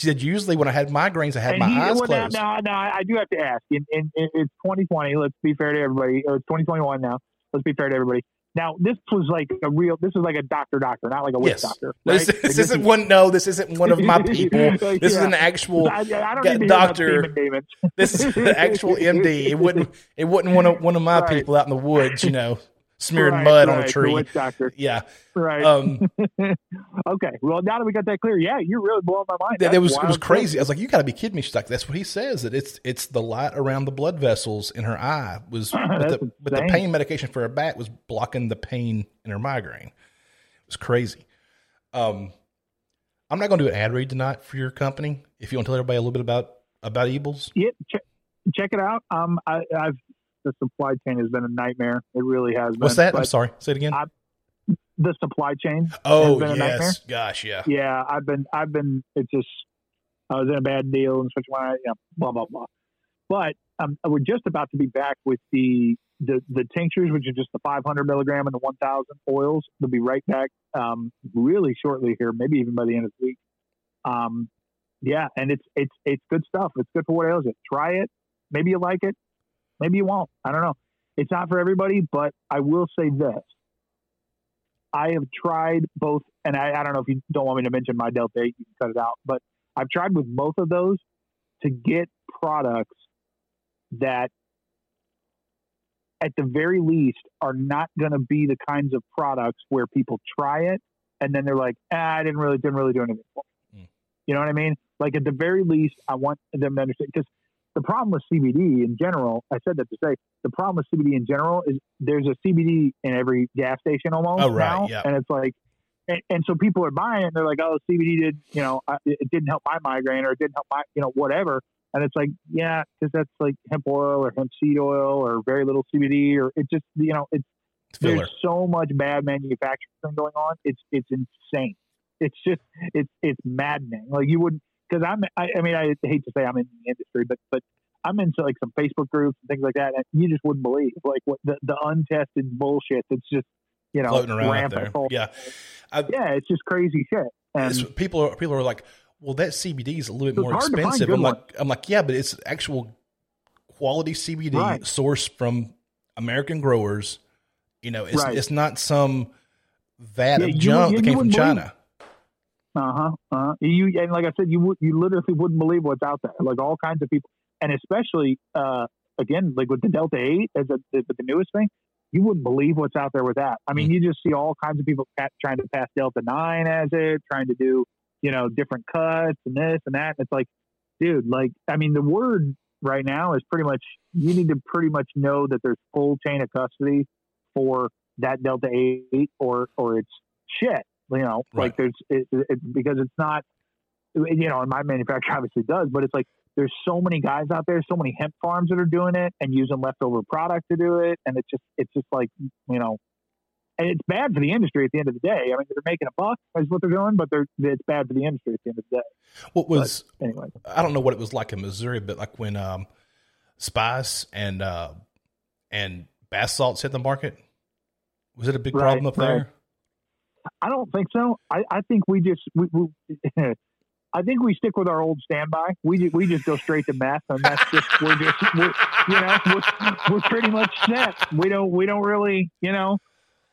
"She said usually when I had migraines, I had and my he, eyes well, closed." Now, now, I do have to ask. In, in, in, it's 2020. Let's be fair to everybody. Or it's 2021 now. Let's be fair to everybody. Now, this was like a real. This is like a doctor, doctor, not like a witch yes. doctor. Right? This, this, this, isn't is, one. No, this isn't one of my [laughs] people. like, this yeah. is an actual I, I doctor. this is an actual MD. It wouldn't. It wouldn't one of one of my [laughs] right. people out in the woods. You know smearing right, mud right, on a tree. Witch doctor. Yeah. Right. Um, [laughs] okay. Well, now that we got that clear, yeah, you're really blowing my mind. That, it was it was crazy. I was like, you got to be kidding me. She's like, that's what he says. That it's it's the light around the blood vessels in her eye was, [clears throat] but, the, but the pain medication for her back was blocking the pain in her migraine. It was crazy. Um, I'm not going to do an ad read tonight for your company. If you want to tell everybody a little bit about about Eables. Yeah, check, check it out. Um, I, I've the supply chain has been a nightmare. It really has. Been. What's that? But I'm sorry. Say it again. I, the supply chain. Oh yes, gosh, yeah, yeah. I've been, I've been. It's just I was in a bad deal and such. Why, yeah, blah blah blah. But um, we're just about to be back with the the the tinctures, which are just the 500 milligram and the 1,000 oils. They'll be right back um, really shortly here, maybe even by the end of the week. Um, yeah, and it's it's it's good stuff. It's good for what ails it. Try it. Maybe you like it. Maybe you won't. I don't know. It's not for everybody, but I will say this. I have tried both, and I, I don't know if you don't want me to mention my Delta 8, you can cut it out, but I've tried with both of those to get products that at the very least are not going to be the kinds of products where people try it and then they're like, ah, I didn't really didn't really do anything. Mm. You know what I mean? Like at the very least, I want them to understand because the problem with CBD in general, I said that to say the problem with CBD in general is there's a CBD in every gas station almost Oh, right, now, yeah. and it's like, and, and so people are buying it. and They're like, oh, CBD did, you know, it didn't help my migraine or it didn't help my, you know, whatever. And it's like, yeah, because that's like hemp oil or hemp seed oil or very little CBD or it just, you know, it's Filler. there's so much bad manufacturing going on. It's it's insane. It's just it's it's maddening. Like you wouldn't because I'm I, I mean I hate to say I'm in the industry, but but I'm into like some Facebook groups and things like that, and you just wouldn't believe like what the, the untested bullshit that's just you know floating around rampant. there. Yeah, yeah, it's just crazy shit. And people are people are like, well, that CBD is a little bit more hard to find expensive. I'm like, I'm like, yeah, but it's actual quality CBD Right. sourced from American growers. You know, it's Right. it's not some vat Yeah, of junk that came from China. Uh huh. Uh-huh. You and like I said, you would you literally wouldn't believe what's out there. Like all kinds of people, and especially uh, again, like with the Delta Eight as a, the, the newest thing, you wouldn't believe what's out there with that. I mean, you just see all kinds of people trying to pass Delta Nine as it, trying to do you know different cuts and this and that. And it's like, dude, like I mean, the word right now is pretty much you need to pretty much know that there's full chain of custody for that Delta Eight or or it's shit. You know, Right. like there's it, it, because it's not. You know, and my manufacturer obviously does, but it's like there's so many guys out there, so many hemp farms that are doing it and using leftover product to do it, and it's just it's just like you know, and it's bad for the industry at the end of the day. I mean, they're making a buck is what they're doing, but they're it's bad for the industry at the end of the day. What was Anyway, I don't know what it was like in Missouri, but like when um, spice and uh, and bath salts hit the market, was it a big Right, problem up right. there? I don't think so. I, I think we just we, we [laughs] I think we stick with our old standby. We we just go straight to meth, and that's just we're just we're, you know we're, we're pretty much set. We don't we don't really you know.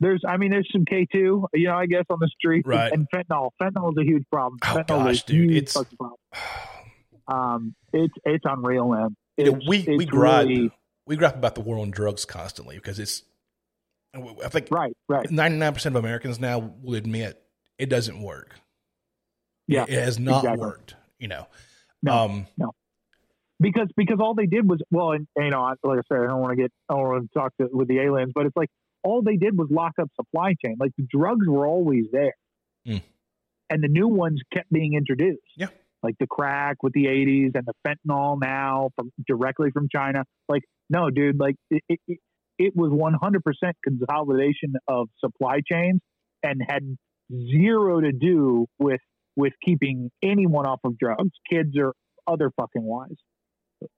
There's I mean there's some K two you know I guess on the street Right. and fentanyl. Fentanyl is a huge problem. Oh, fentanyl gosh, dude, it's- problem. Um, it's it's unreal, man. You know, It's- we we gripe really- we gripe about the war on drugs constantly because it's. I think right, right. ninety nine percent of Americans now will admit it doesn't work. Yeah, it has not exactly. worked. You know, No. um, because because all they did was well, and, and, you know, like I said, I don't want to get I don't want to talk to, with the aliens, but it's like all they did was lock up supply chain. Like the drugs were always there, Mm. and the new ones kept being introduced. Yeah. like the crack with the '80s and the fentanyl now from directly from China. Like, no, dude, like it it, it, was 100% consolidation of supply chains and had zero to do with with keeping anyone off of drugs, kids or other fucking wise.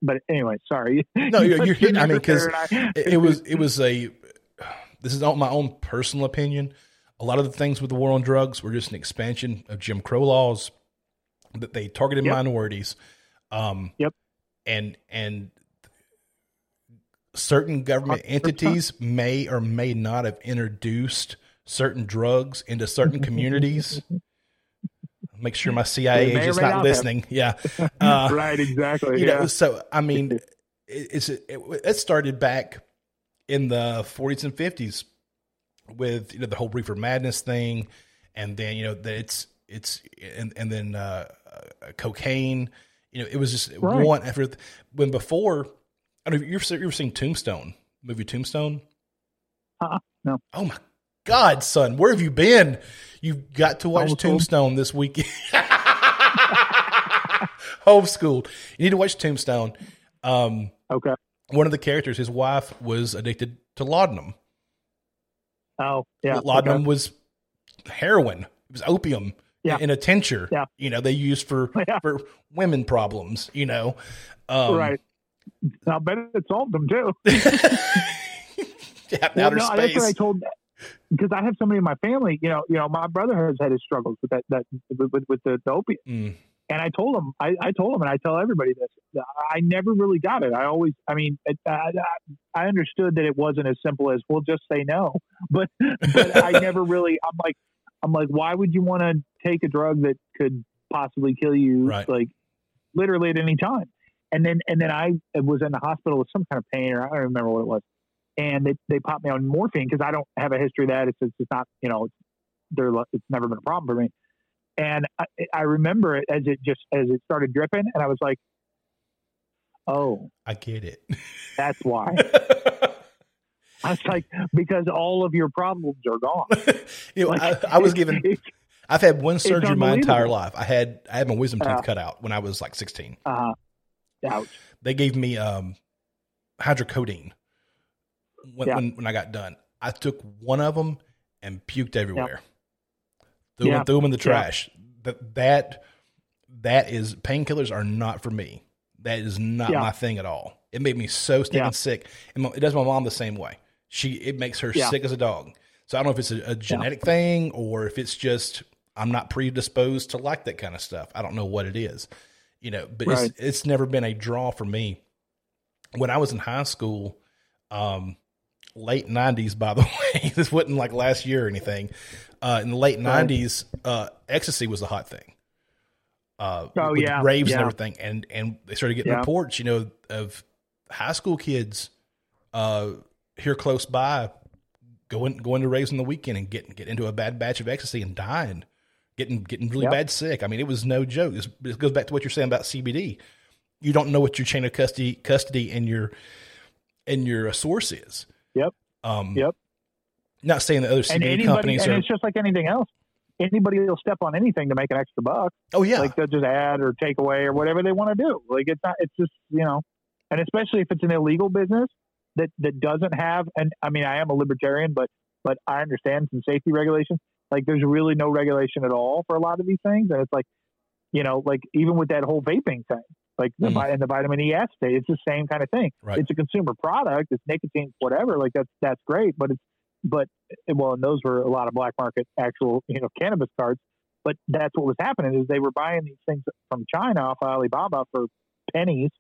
But anyway, sorry. [laughs] No, you're- you're hitting- I mean, because it, it was it was a. This is all my own personal opinion. A lot of the things with the war on drugs were just an expansion of Jim Crow laws that they targeted Yep. minorities. Um, Yep. And and certain government entities may or may not have introduced certain drugs into certain [laughs] communities. Make sure my CIA agent's not not have. listening. Yeah. [laughs] Uh, right, exactly. you yeah. know, so I mean, [laughs] it, it's it, it started back in the 40s and 50s with you know the whole reefer madness thing, and then you know that it's it's and and then uh, uh, cocaine. You know, it was just Right. one after when before. I don't know if you've you ever seen Tombstone movie Tombstone. Uh-uh, no. Oh my God, son, where have you been? You've got to watch Tombstone this weekend. [laughs] Homeschooled. You need to watch Tombstone. Um, okay. one of the characters, his wife, was addicted to laudanum. Oh, yeah. laudanum okay. was heroin. It was opium Yeah. in a tincture. Yeah. You know, they used for [laughs] Yeah. for women problems. You know, um, right. I bet it solved them too. [laughs] in Well, outer no, that's what I told because I have somebody in my family. You know, you know, my brother has had his struggles with that that with, with, the, the opiate. Mm, And I told him, I, I told him, and I tell everybody this. I never really got it. I always, I mean, it, I, I I understood that it wasn't as simple as, we'll just say no. [laughs] But, but I never really. I'm like, I'm like, why would you want to take a drug that could possibly kill you, Right. like, literally at any time? And then, and then I was in the hospital with some kind of pain, or I don't remember what it was. And they, they popped me on morphine because I don't have a history of that. It's, it's just not, you know, they're it's never been a problem for me. And I, I remember it as it just as it started dripping, and I was like, "Oh, I get it. that's why." [laughs] I was like, because all of your problems are gone. [laughs] you know, Like, I, I, was given. [laughs] I've had one surgery my entire life. I had I had my wisdom teeth Yeah. cut out when I was like 16. uh, ouch. They gave me um, hydrocodone when, Yeah. when when I got done. I took one of them and puked everywhere. Threw, Yeah. them, threw them in the Yeah. trash. That that that is painkillers are not for me. That is not Yeah. my thing at all. It made me so stinking Yeah. sick, and it does my mom the same way. She it makes her Yeah. sick as a dog. So I don't know if it's a, a genetic thing or if it's just I'm not predisposed to like that kind of stuff. I don't know what it is, you know. But Right. it's it's never been a draw for me. When I was in high school, um, late '90s, by the [laughs] way, this wasn't like last year or anything. Uh, in the late '90s, uh, ecstasy was the hot thing. Uh, Oh, yeah, raves and everything, and and they started getting Yeah. reports, you know, of high school kids uh, here close by going going to raves on the weekend and getting get into a bad batch of ecstasy and dying, getting getting really Yep. bad sick. I mean, it was no joke. This, this goes back to what you're saying about CBD. You don't know what your chain of custody custody and your and your source is. Yep. Um, Yep. Not saying that other And CBD anybody, companies and are. it's just like anything else. Anybody will step on anything to make an extra buck. Oh yeah, Like they'll just add or take away or whatever they want to do. Like it's not. It's just you know, and especially if it's an illegal business that that doesn't have. And I mean, I am a libertarian, but but I understand some safety regulations. Like there's really no regulation at all for a lot of these things, and it's like, you know, like even with that whole vaping thing, like the, Mhm. vi- and the vitamin E acetate, it's the same kind of thing. Right. It's a consumer product. It's nicotine, whatever. Like that's that's great, but it's but well, and those were a lot of black market actual you know cannabis cards. But that's what was happening is they were buying these things from China off Alibaba for pennies,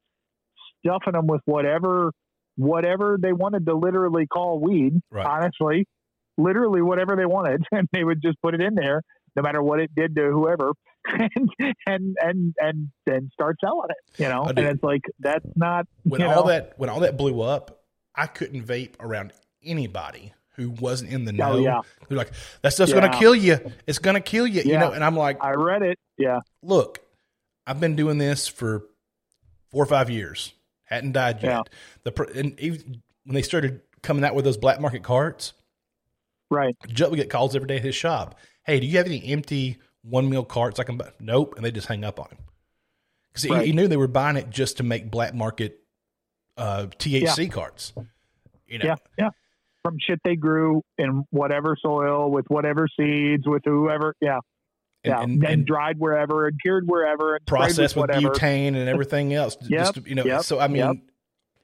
stuffing them with whatever whatever they wanted to literally call weed. Right. Honestly, literally whatever they wanted, [laughs] and they would just put it in there, no matter what it did to whoever, [laughs] and and and and then start selling it. You know, and it's like that's not when all know, that when all that blew up, I couldn't vape around anybody who wasn't in the oh, know. Oh, yeah. They're like, that stuff's Yeah. gonna kill you. It's gonna kill you. You know, and I'm like, I read it. Yeah, look, I've been doing this for four or five years. Hadn't died yet. Yeah. The and even when they started coming out with those black market carts, right. Judd would get calls every day at his shop. Hey, do you have any empty one meal carts I can buy? Nope. And they just hang up on him because Right. he, he knew they were buying it just to make black market uh, THC carts. You know, Yeah, yeah. From shit they grew in whatever soil with whatever seeds with whoever. Yeah, and, yeah. and, And, and dried wherever and cured wherever and processed with, whatever. butane and [laughs] everything else. Yep, Just you know, yep, so I mean, yep.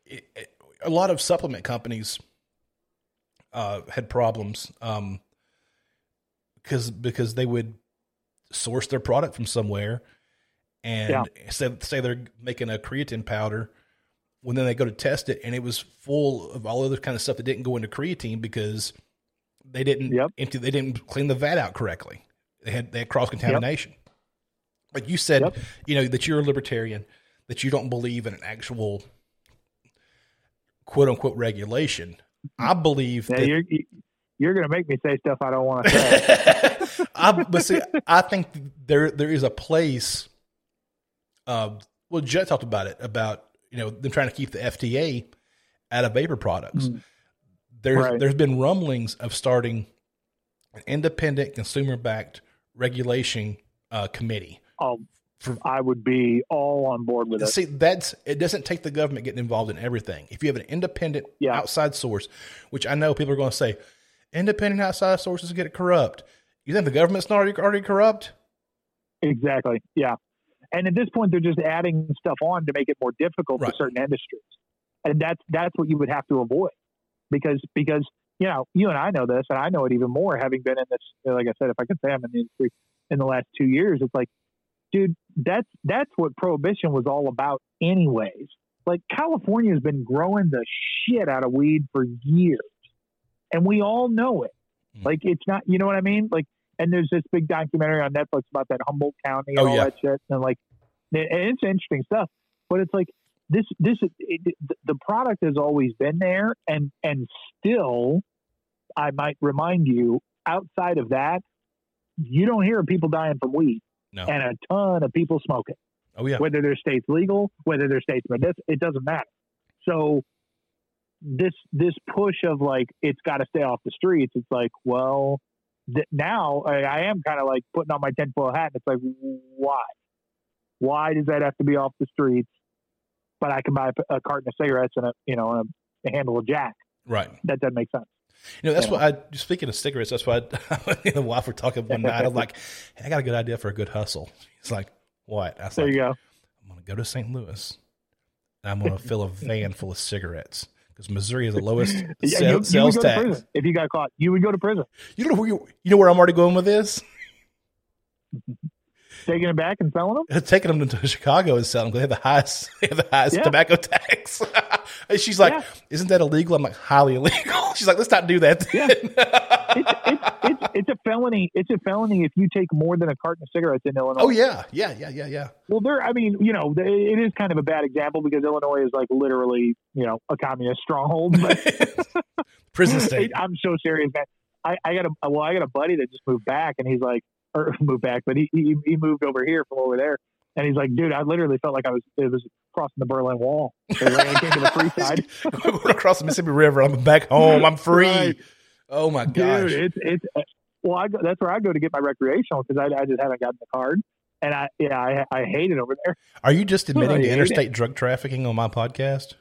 it, it- a lot of supplement companies uh, had problems um, because because they would source their product from somewhere and Yeah. say say they're making a creatine powder. When then they go to test it, and it was full of all other kind of stuff that didn't go into creatine because they didn't Yep. empty, they didn't clean the vat out correctly. They had they had cross contamination. Like you said, Yep. you know that you're a libertarian, that you don't believe in an actual quote unquote regulation. I believe Yeah, that you're you're going to make me say stuff I don't want to say. [laughs] I, but see, I think there there is a place. Uh, well, Jet talked about it about you know them trying to keep the FDA out of vapor products. Mm. There's Right. there's been rumblings of starting an independent consumer backed regulation uh, committee. oh, For- I would be all on board with it. See, that's it. Doesn't take the government getting involved in everything. If you have an independent Yeah. outside source, which I know people are going to say, independent outside sources get corrupt. You think the government's not already, already corrupt? Exactly. Yeah. And at this point, they're just adding stuff on to make it more difficult Right. for certain industries, and that's that's what you would have to avoid, because because you know you and I know this, and I know it even more having been in this. Like I said, if I could say I'm in the industry in the last two years, it's like, dude, that's that's what prohibition was all about, anyways. Like California has been growing the shit out of weed for years, and we all know it. Mhm. Like it's not, you know what I mean? Like and there's this big documentary on Netflix about that Humboldt County and Oh, all yeah. that shit, and like, and it's interesting stuff. But it's like this, this, it, the product has always been there, and and still, I might remind you, outside of that, you don't hear of people dying from weed, No. and a ton of people smoking. Oh yeah. Whether their state's legal, whether their state's medicinal, it doesn't matter. So this this push of like it's got to stay off the streets. It's like, well, th- now I, I am kind of like putting on my tinfoil hat. And it's like, why? Why does that have to be off the streets? But I can buy a, a carton of cigarettes and a you know and a, a handle of Jack. Right. That doesn't make sense. You know, that's Yeah. what I. Speaking of cigarettes, that's why I, me and the wife were talking one night. I'm like, hey, I got a good idea for a good hustle. He's like, what? I was There like, you go. I'm going to go to St. Louis. And I'm going to fill a van full of cigarettes because Missouri is the lowest [laughs] Yeah, sale- you, sales tax. if you got caught. You would go to prison. You know where you, you know where I'm already going with this? Taking it back and selling them. [laughs] Taking them to Chicago and selling them. They have the highest, [laughs] they have the highest Yeah. tobacco tax. [laughs] and she's like, Yeah. "Isn't that illegal?" I'm like, "Highly illegal." She's like, "Let's not do that." Yeah. it's, it's, it's, it's a felony. It's a felony if you take more than a carton of cigarettes in Illinois. oh yeah, yeah, yeah, yeah, yeah. Well, there. I mean, you know, it is kind of a bad example because Illinois is like literally, you know, a communist stronghold. But Prison state. I'm so serious, man. I, I got a well, I got a buddy that just moved back, and he's like, or [laughs] moved back, but he he, he moved over here from over there, and he's like, dude, I literally felt like I was it was crossing the Berlin Wall. It I came to the free [laughs] side. Going [laughs] across the Mississippi River. I'm back home. I'm free. Right. Oh my gosh. dude. It's it's uh, well, I go, that's where I go to get my recreational because I, I just haven't gotten the card, and I yeah I I hate it over there. Are you just admitting to interstate drug trafficking on my podcast?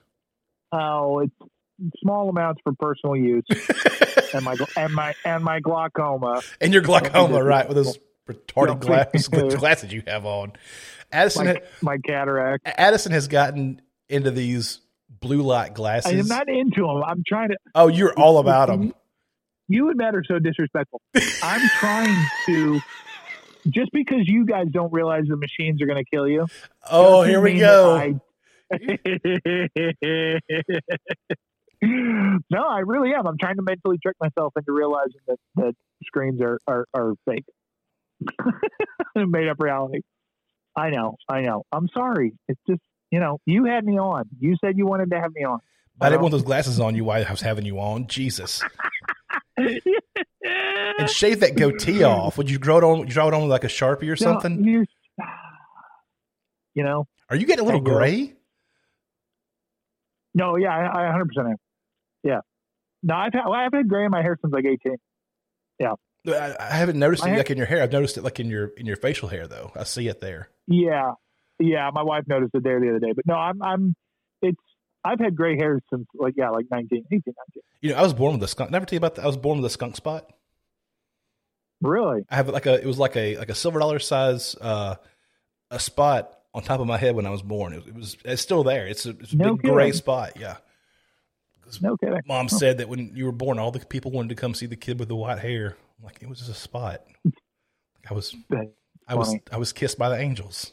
Oh, it's small amounts for personal use, [laughs] and my and my and my glaucoma, and your glaucoma, right? With those retarded glasses, [laughs] glasses you have on. Addison, my, my cataract. Addison has gotten into these blue light glasses. I am not into them. I'm trying to. oh, you're all about them. You and Matt are so disrespectful. I'm trying to. Just because you guys don't realize the machines are going to kill you. Oh, here we go. I- [laughs] [laughs] no, I really am. I'm trying to mentally trick myself into realizing that, that screens are, are, are fake. [laughs] Made up reality. I know. I know. I'm sorry. It's just, you know, you had me on. You said you wanted to have me on. I didn't want those glasses on you while I was having you on. Jesus. [laughs] And shave that goatee off. Would you grow it on? You draw it on like a sharpie or something? No, [sighs] you know, Are you getting a little gray? no, yeah, I, I 100% am. Yeah. No, I've had, well, I've had gray in my hair since like 18. I, I haven't noticed My it hair- like in your hair. I've noticed it like in your in your facial hair though. I see it there. Yeah, yeah. My wife noticed it there the other day, but no, I'm, I'm. It's. I've had gray hair since like yeah, like 19, 18, 19. You know, I was born with a skunk. Never tell you about that. I was born with a skunk spot. Really? I have like a. It was like a like a silver dollar size uh, a spot on top of my head when I was born. It, it was. It's still there. It's a, it's a No big gray spot. Yeah. No kidding. Mom said that when you were born, all the people wanted to come see the kid with the white hair. Like it was just a spot. [laughs] I was. That's I was. funny. I was kissed by the angels.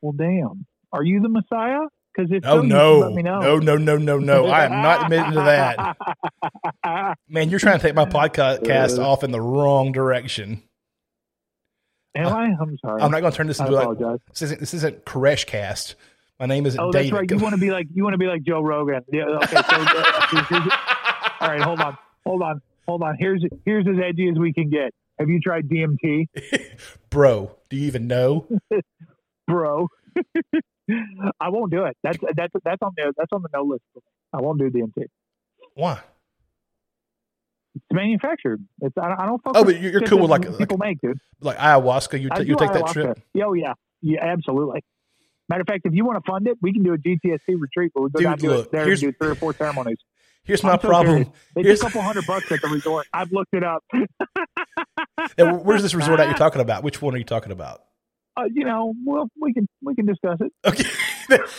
Well, damn. Are you the Messiah? Because if Oh so, no. let me know. No, no, no, no, no. I am not admitting to that. [laughs] Man, you're trying to take my podcast Uh. off in the wrong direction. Am I? I'm sorry. I'm not going to turn this I into like apologize. this isn't this isn't Koresh cast. My name isn't Oh, that's right. You want to be like you want to be like Joe Rogan. Yeah. Okay. So, uh, [laughs] all right. Hold on. Hold on. Hold on. Here's here's as edgy as we can get. Have you tried DMT, [laughs] Bro, do you even know? [laughs] bro? I won't do it. That's that's that's on the that's on the no list. I won't do DMT. Why? It's manufactured. It's I don't, I don't fuck Oh, but you're, cool with like people make, dude. like ayahuasca. You ta- you take that trip. Oh yeah, yeah, absolutely. Matter of fact, if you want to fund it, we can do a GTST retreat where we go Dude, down to look, it there and do three or four ceremonies. Here's my so problem. It's a couple hundred bucks at the resort. I've looked it up. [laughs] Now, where's this resort out you're talking about? Which one are you talking about? [laughs] Uh, you know, well, we can we can discuss it. Okay.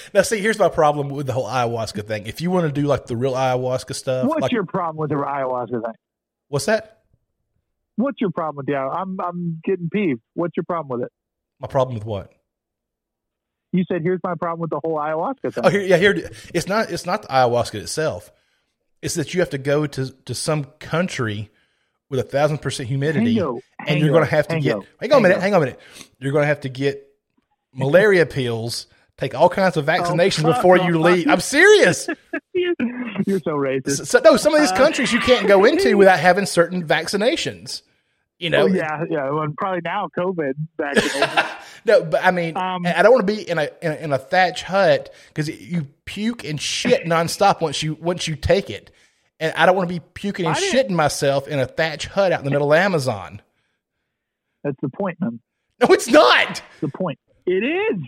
[laughs] now, see, here's my problem with the whole ayahuasca thing. If you want to do like the real ayahuasca stuff, What's like, your problem with the ayahuasca thing? what's that? What's your problem with the? ayahuasca? I'm I'm getting peeved. What's your problem with it? My problem with what? You said here's my problem with the whole ayahuasca thing. Oh, here, yeah, here. It's not. It's not the ayahuasca itself. It's that you have to go to to some country with a thousand percent humidity, Hango, and you're going to have to get. Hang on a minute. Hang on a minute. You're going to have to get malaria pills. Take all kinds of oh, vaccinations Oh, before you leave. I'm serious. [laughs] You're so racist. So, no, some of these countries you can't go into without having certain vaccinations. You oh, know, oh, yeah, yeah. Well, probably now COVID [laughs] vaccination. No, but I mean, Um, I don't want to be in a in a, in a thatch hut because you puke and shit [laughs] nonstop once you once you take it, and I don't want to be puking and shitting myself in a thatch hut out in the middle of Amazon. That's the point, man. No, it's not. The point. It is.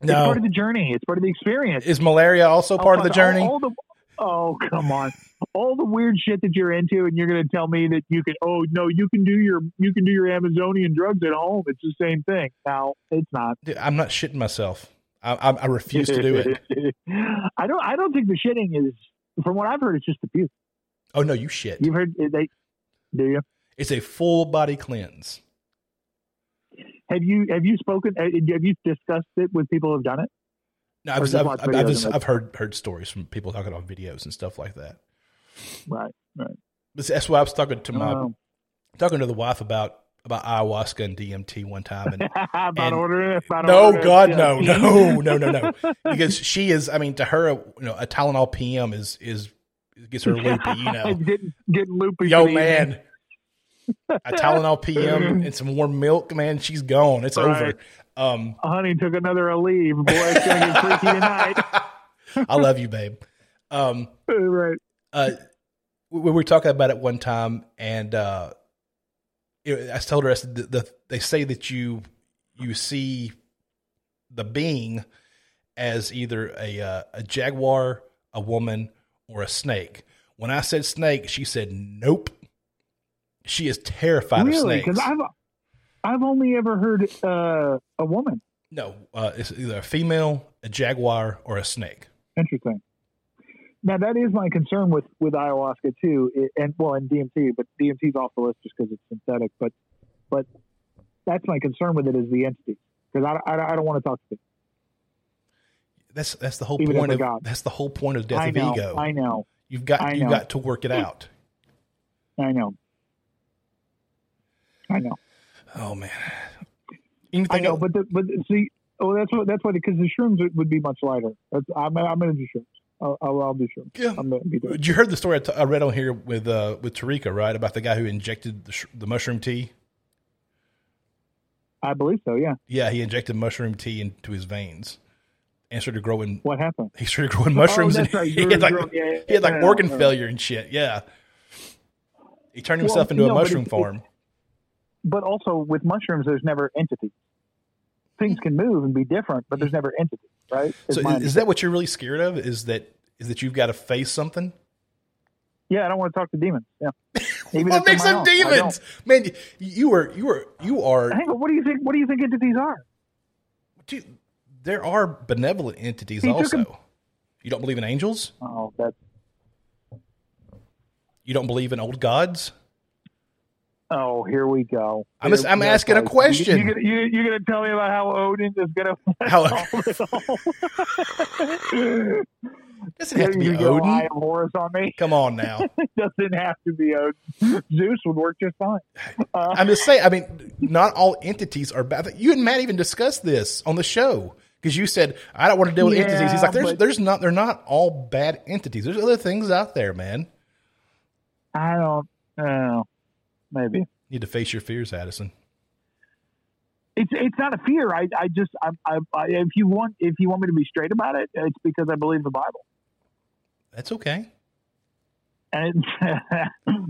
It's No, part of the journey. It's part of the experience. is malaria also part of the All- journey? all the- oh, come on. All the weird shit that you're into, and you're going to tell me that you can. Oh no, you can do your you can do your Amazonian drugs at home. It's the same thing. Now it's not. Dude, I'm not shitting myself. I, I, I refuse to do it. [laughs] I don't. I don't think the shitting is. From what I've heard, it's just the puke. Oh no, you shit. You've heard they. Do you? It's a full body cleanse. Have you have you spoken? uh, Have you discussed it with people who've done it? No, I've, just I've, watch I've, just, I've heard heard stories from people talking on videos and stuff like that. Right. Right. But that's why I was talking to my Um, talking to the wife about about ayahuasca and DMT one time, and [laughs] about And- ordering it. About no, ordering it, God, yeah. no, [laughs] no, no, no, no, because she is. I mean, to her, you know, a Tylenol PM is is gets her loopy. You [laughs] know, getting getting loopy. yo evening. man, a Tylenol PM and some warm milk, man, she's gone. It's Right. over. Um, honey took another leave. Boy, it's gonna get freaky tonight. [laughs] I love you, babe. Um, [laughs] right. uh, we, we were talking about it one time, and uh, it, I told her I said the, the, they say that you you see the being as either a uh, a jaguar, a woman, or a snake. When I said snake, she said nope. She is terrified of Really? snakes. Because I've I've only ever heard uh, a woman. no, uh, it's either a female, a jaguar, or a snake. Interesting. Now that is my concern with with ayahuasca too, it, and well, and DMT, but DMT's off the list just because it's synthetic. But but that's my concern with it is the entity because I, I, I don't want to talk to them. That's that's the whole Even point of god. that's the whole point of death I of know, ego. I know, you've got I you've know. got to work it out. I know, I know. Oh man. I know, else? but the, but see, oh, that's what that's why because the shrooms would, would be much lighter. That's, I'm I'm gonna do shrooms. I'll, I'll, I'll do shrooms. Yeah. I'm gonna be doing. you heard the story I, t- I read on here with uh, with Tarika, right? About the guy who injected the, sh- the mushroom tea. I believe so. Yeah. Yeah, he injected mushroom tea into his veins and started growing. What happened? He started growing mushrooms, Oh, and that's right. [laughs] he had like Growing- yeah, yeah, he had like yeah, organ yeah. failure and shit. Yeah, he turned Well, himself into no, a mushroom it's- farm. But also with mushrooms, there's never entity. Things can move and be different, but there's never entity, right? So is, is that what you're really scared of? Is that is that you've got to face something? Yeah, I don't want to talk to demons. Yeah. [laughs] Even What makes them own. Demons, man? You are you are you are. Hang on, what do you think? What do you think entities are? Dude, there are benevolent entities He also. You don't believe in angels? Oh, that's You don't believe in old gods? Oh, here we go. I'm just- I'm asking a question. You, you, you, you're going to tell me about how Odin is going [laughs] to How- solve it all? [laughs] Doesn't have to be Odin. Of Horus on me. Come on now. [laughs] doesn't have to be Odin. Zeus would work just fine. Uh, I'm just saying. I mean, not all entities are bad. You and Matt even discussed this on the show because you said I don't want to deal with entities. He's like, there's, but- there's not, they're not all bad entities. There's other things out there, man. I don't know. Maybe. You need to face your fears, Addison. It's it's not a fear. I I just I, I, I if you want if you want me to be straight about it, it's because I believe the Bible. That's okay. And [laughs]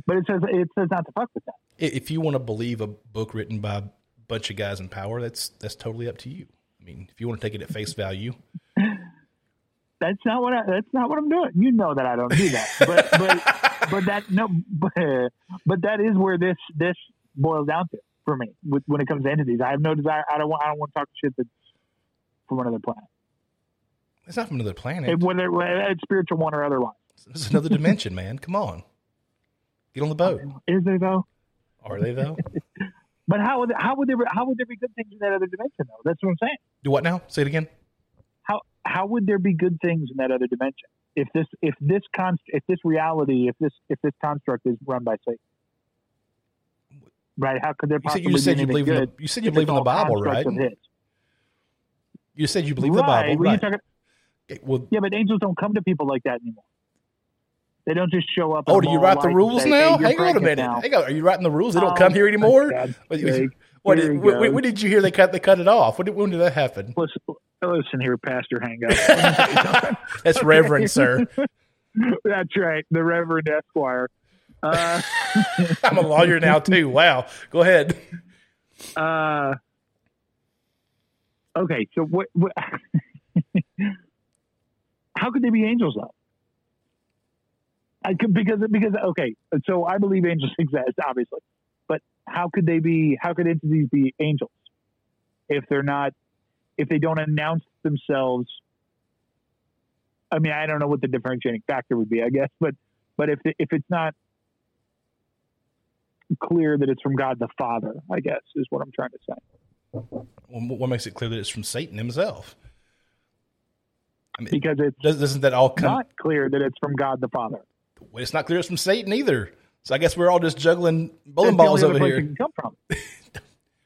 but it says it says not to fuck with that. If you want to believe a book written by a bunch of guys in power, that's that's totally up to you. I mean, if you want to take it at face value, [laughs] That's not what I, that's not what I'm doing. You know that I don't do that. But but [laughs] but that no but, but that is where this this boils down to for me with, when it comes to entities. I have no desire. I don't want I don't want to talk shit that's from another planet, it's not from another planet. It- whether whether it's spiritual one or otherwise. It's another dimension, [laughs] man. Come on, get on the boat. Is there though? Are they though? [laughs] But how would how would there be, how would there be good things in that other dimension though? That's what I'm saying. Do what now? Say it again. How how would there be good things in that other dimension if this if this const if this reality if this if this construct is run by Satan? Right? How could there You said possibly you said be you believe in good? the, you said you believe in the Bible, right? constructs of his? You said you believe right. the Bible, right? talking- Okay, well, yeah, but angels don't come to people like that anymore. They don't just show up. Oh, do you write the rules now? Hey, Hang on a minute. Now. Hang on. Are you writing the rules? They don't oh, come here anymore. What, what, did, when, when, did you hear they cut they cut it off? When did, when did that happen? Listen, listen here, Pastor Hango. [laughs] That's Reverend, sir. [laughs] That's right, the Reverend Esquire. Uh, [laughs] I'm a lawyer now too. Wow. Go ahead. Uh, okay, so what? what how could they be angels though? I could, because because okay, so I believe angels exist, obviously, but how could they be? How could entities be angels if they're not? If they don't announce themselves? I mean, I don't know what the differentiating factor would be. I guess, but but if if it's not clear that it's from God the Father, I guess is what I'm trying to say. Well, what makes it clear that it's from Satan himself? I mean, because it doesn't that all come not clear that it's from God the Father. It's not clear it's from Satan either. So I guess we're all just juggling bowling balls over here. come from.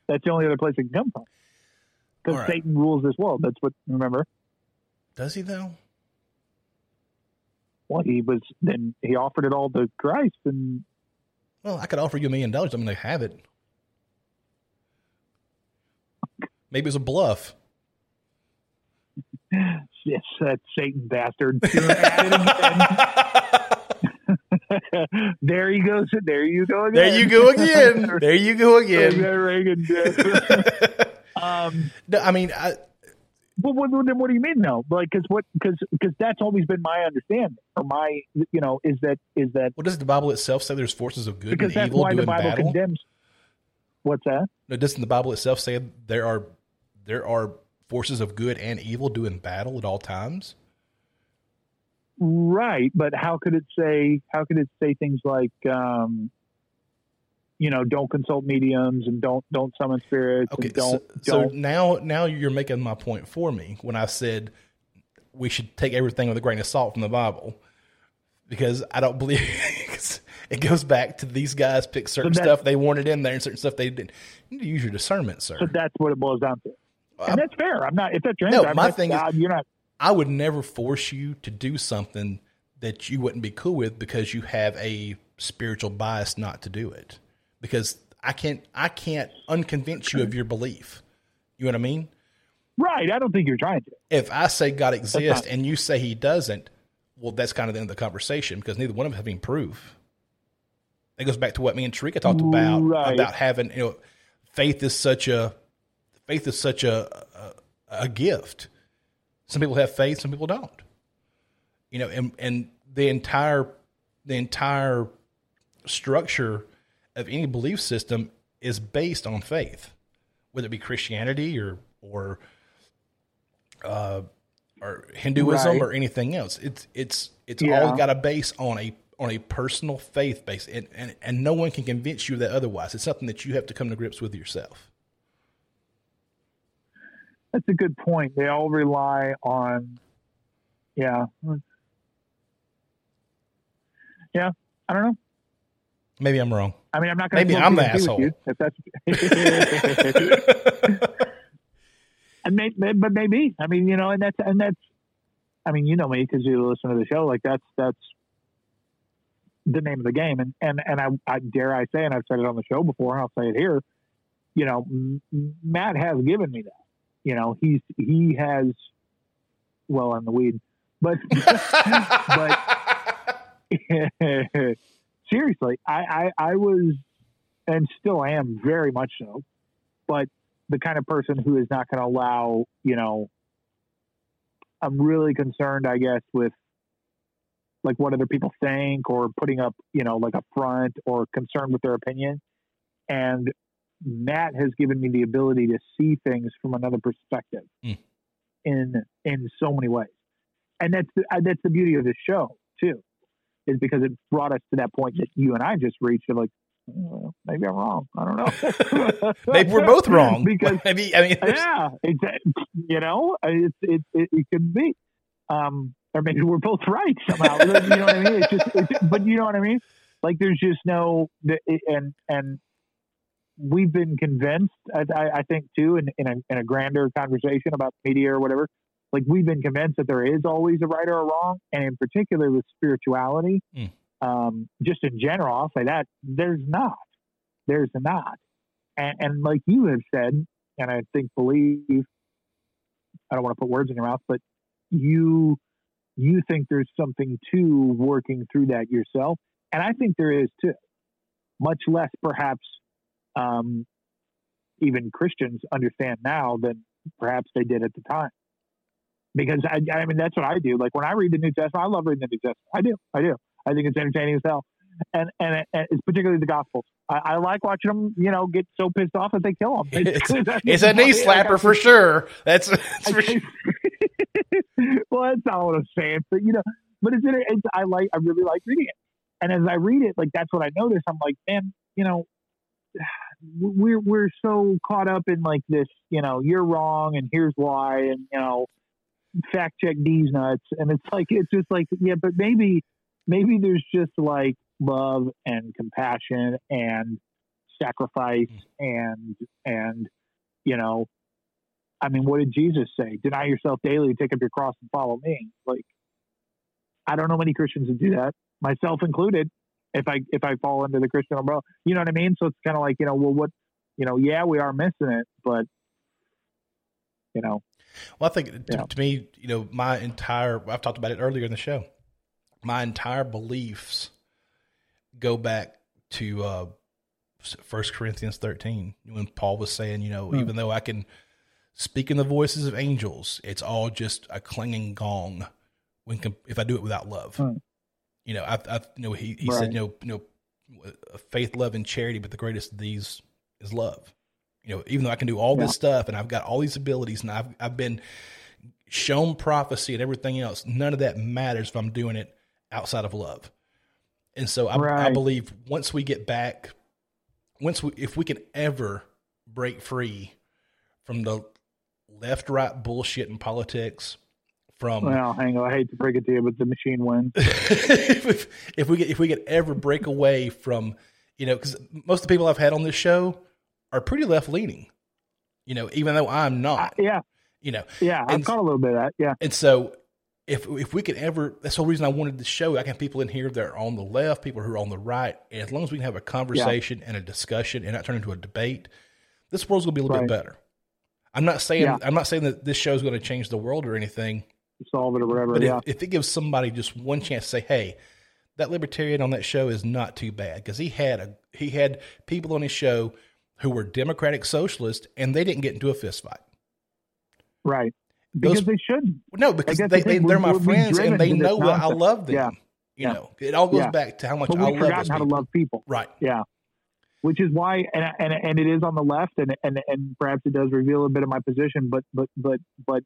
That's the only other place it can come from. Because right. Satan rules this world. That's what remember. Does he though? Well, he was then he offered it all to Christ, and well, I could offer you a million dollars. I'm going to have it. Maybe it's a bluff. [laughs] yes, that Satan bastard. [laughs] [laughs] there he goes. There you go again. There you go again. there you go again. Reagan. um, no, I mean, I, well, what, what, what do you mean though? Like, because what? Because because that's always been my understanding, or my you know, is that is that. Well, does the Bible itself say there's forces of good because and evil doing battle? Condemns, what's that? No, doesn't the Bible itself say there are there are forces of good and evil doing battle at all times? Right, but how could it say? How could it say things like? um you know, don't consult mediums and don't don't summon spirits. Okay, don't, so, don't. so now now you're making my point for me when I said we should take everything with a grain of salt from the Bible because I don't believe [laughs] it goes back to these guys pick certain so stuff they wanted in there and certain stuff they didn't. You need to use your discernment, sir. So that's what it boils down to, and that's fair. I'm not if that's your no. answer, my thing is you're not. I would never force you to do something that you wouldn't be cool with because you have a spiritual bias not to do it because I can't I can't unconvince you of your belief. You know what I mean? Right. I don't think you're trying to. If I say God exists and you say He doesn't, well, that's kind of the end of the conversation because neither one of us have any proof. It goes back to what me and Tarika talked about right. about having you know faith is such a faith is such a, a, a gift. Some people have faith, some people don't. You know, and and the entire the entire structure of any belief system is based on faith, whether it be Christianity or or uh, or Hinduism right. or anything else. It's it's it's yeah. all got a base on a on a personal faith base, and, and and no one can convince you that otherwise. It's something that you have to come to grips with yourself. That's a good point. They all rely on, yeah, yeah. I don't know. Maybe I'm wrong. I mean, I'm not going to. Maybe I'm the asshole. You, if that's. [laughs] and but maybe I mean, you know, and that's and that's. I mean, you know me because you listen to the show. Like that's that's the name of the game, and and and I, I dare I say, and I've said it on the show before, and I'll say it here. You know, Matt has given me that. You know, he's he has. Well, on the weed, but [laughs] but [laughs] seriously, I, I, I was and still am very much so, but the kind of person who is not going to allow, you know, I'm really concerned, I guess, with like what other people think or putting up, you know, like a front or concerned with their opinion. And Matt has given me the ability to see things from another perspective mm. in in so many ways, and that's the, that's the beauty of this show too is because it brought us to that point that you and I just reached of like, well, maybe I'm wrong. I don't know. [laughs] maybe we're both wrong. [laughs] because [laughs] maybe I mean, yeah, it's you know, it's it it, it could be, um, or maybe we're both right somehow. you know what I mean? It's just, it's, but you know what I mean? Like, there's just no, and and we've been convinced. I, I think too, in in a, in a grander conversation about media or whatever, like we've been convinced that there is always a right or a wrong, and in particular with spirituality, Mm. um, just in general, I'll say that there's not, there's not, and, and like you have said, and I think believe, I don't want to put words in your mouth, but you you think there's something to working through that yourself, and I think there is too. Much less perhaps um, even Christians understand now than perhaps they did at the time. Because I, I mean, that's what I do. Like when I read the New Testament, I love reading the New Testament. I do, I do. I think it's entertaining as hell, and and, and it's particularly the Gospels. I, I like watching them, you know, get so pissed off that they kill [laughs] them. It's, [laughs] it's a knee slapper for sure. That's, that's for sure. [laughs] well, that's not what I'm saying, but you know, but it's, it's I like I really like reading it, and as I read it, like that's what I notice. I'm like, man, you know, we're we're so caught up in like this, you know, you're wrong and here's why, and you know, fact check these nuts, and it's like it's just like yeah, but maybe maybe there's just like love and compassion and sacrifice mm. and and you know I mean, what did Jesus say? Deny yourself daily, take up your cross, and follow me. Like, I don't know many Christians that do that, myself included. If I if I fall into the Christian umbrella, you know what I mean. So it's kind of like you know, well, what you know, yeah, we are missing it, but you know, Well, I think to, Yeah. to me, you know, my entire I've talked about it earlier in the show. My entire beliefs go back to uh First Corinthians thirteen when Paul was saying, you know, Hmm. even though I can speak in the voices of angels, it's all just a clanging gong when if I do it without love. Hmm. You know, I, I you know he he Right. said, you know, you know, faith, love, and charity, but the greatest of these is love. You know, even though I can do all Yeah. this stuff and I've got all these abilities and I've I've been shown prophecy and everything else, none of that matters if I'm doing it outside of love. And so I, I believe once we get back, once we if we can ever break free from the left right bullshit in politics, from well, hang on, I hate to break it to you, but the machine wins. if, [laughs] if we get if we could ever break away from you know because most of the people I've had on this show are pretty left leaning, you know, even though I'm not, uh, yeah, you know, yeah, I've And- caught a little bit of that. Yeah, and so if if we could ever, that's the whole reason I wanted the show. I can have people in here that are on the left, people who are on the right, and as long as we can have a conversation and a discussion and not turn into a debate, this world's gonna be a little bit better. I'm not saying Yeah. I'm not saying that this show's going to change the world or anything, solve it or whatever. but yeah, if, if it gives somebody just one chance to say, "Hey, that libertarian on that show is not too bad," because he had a he had people on his show who were democratic socialists, and they didn't get into a fist fight. right. Because Those- they should. No, because they, they, they're my friends, and they know that I love them. Yeah. You Yeah. know, it all goes Yeah. back to how much But I love forgotten how to love people. Right. Yeah. Which is why, and, and and it is on the left, and and and perhaps it does reveal a bit of my position, but but but but,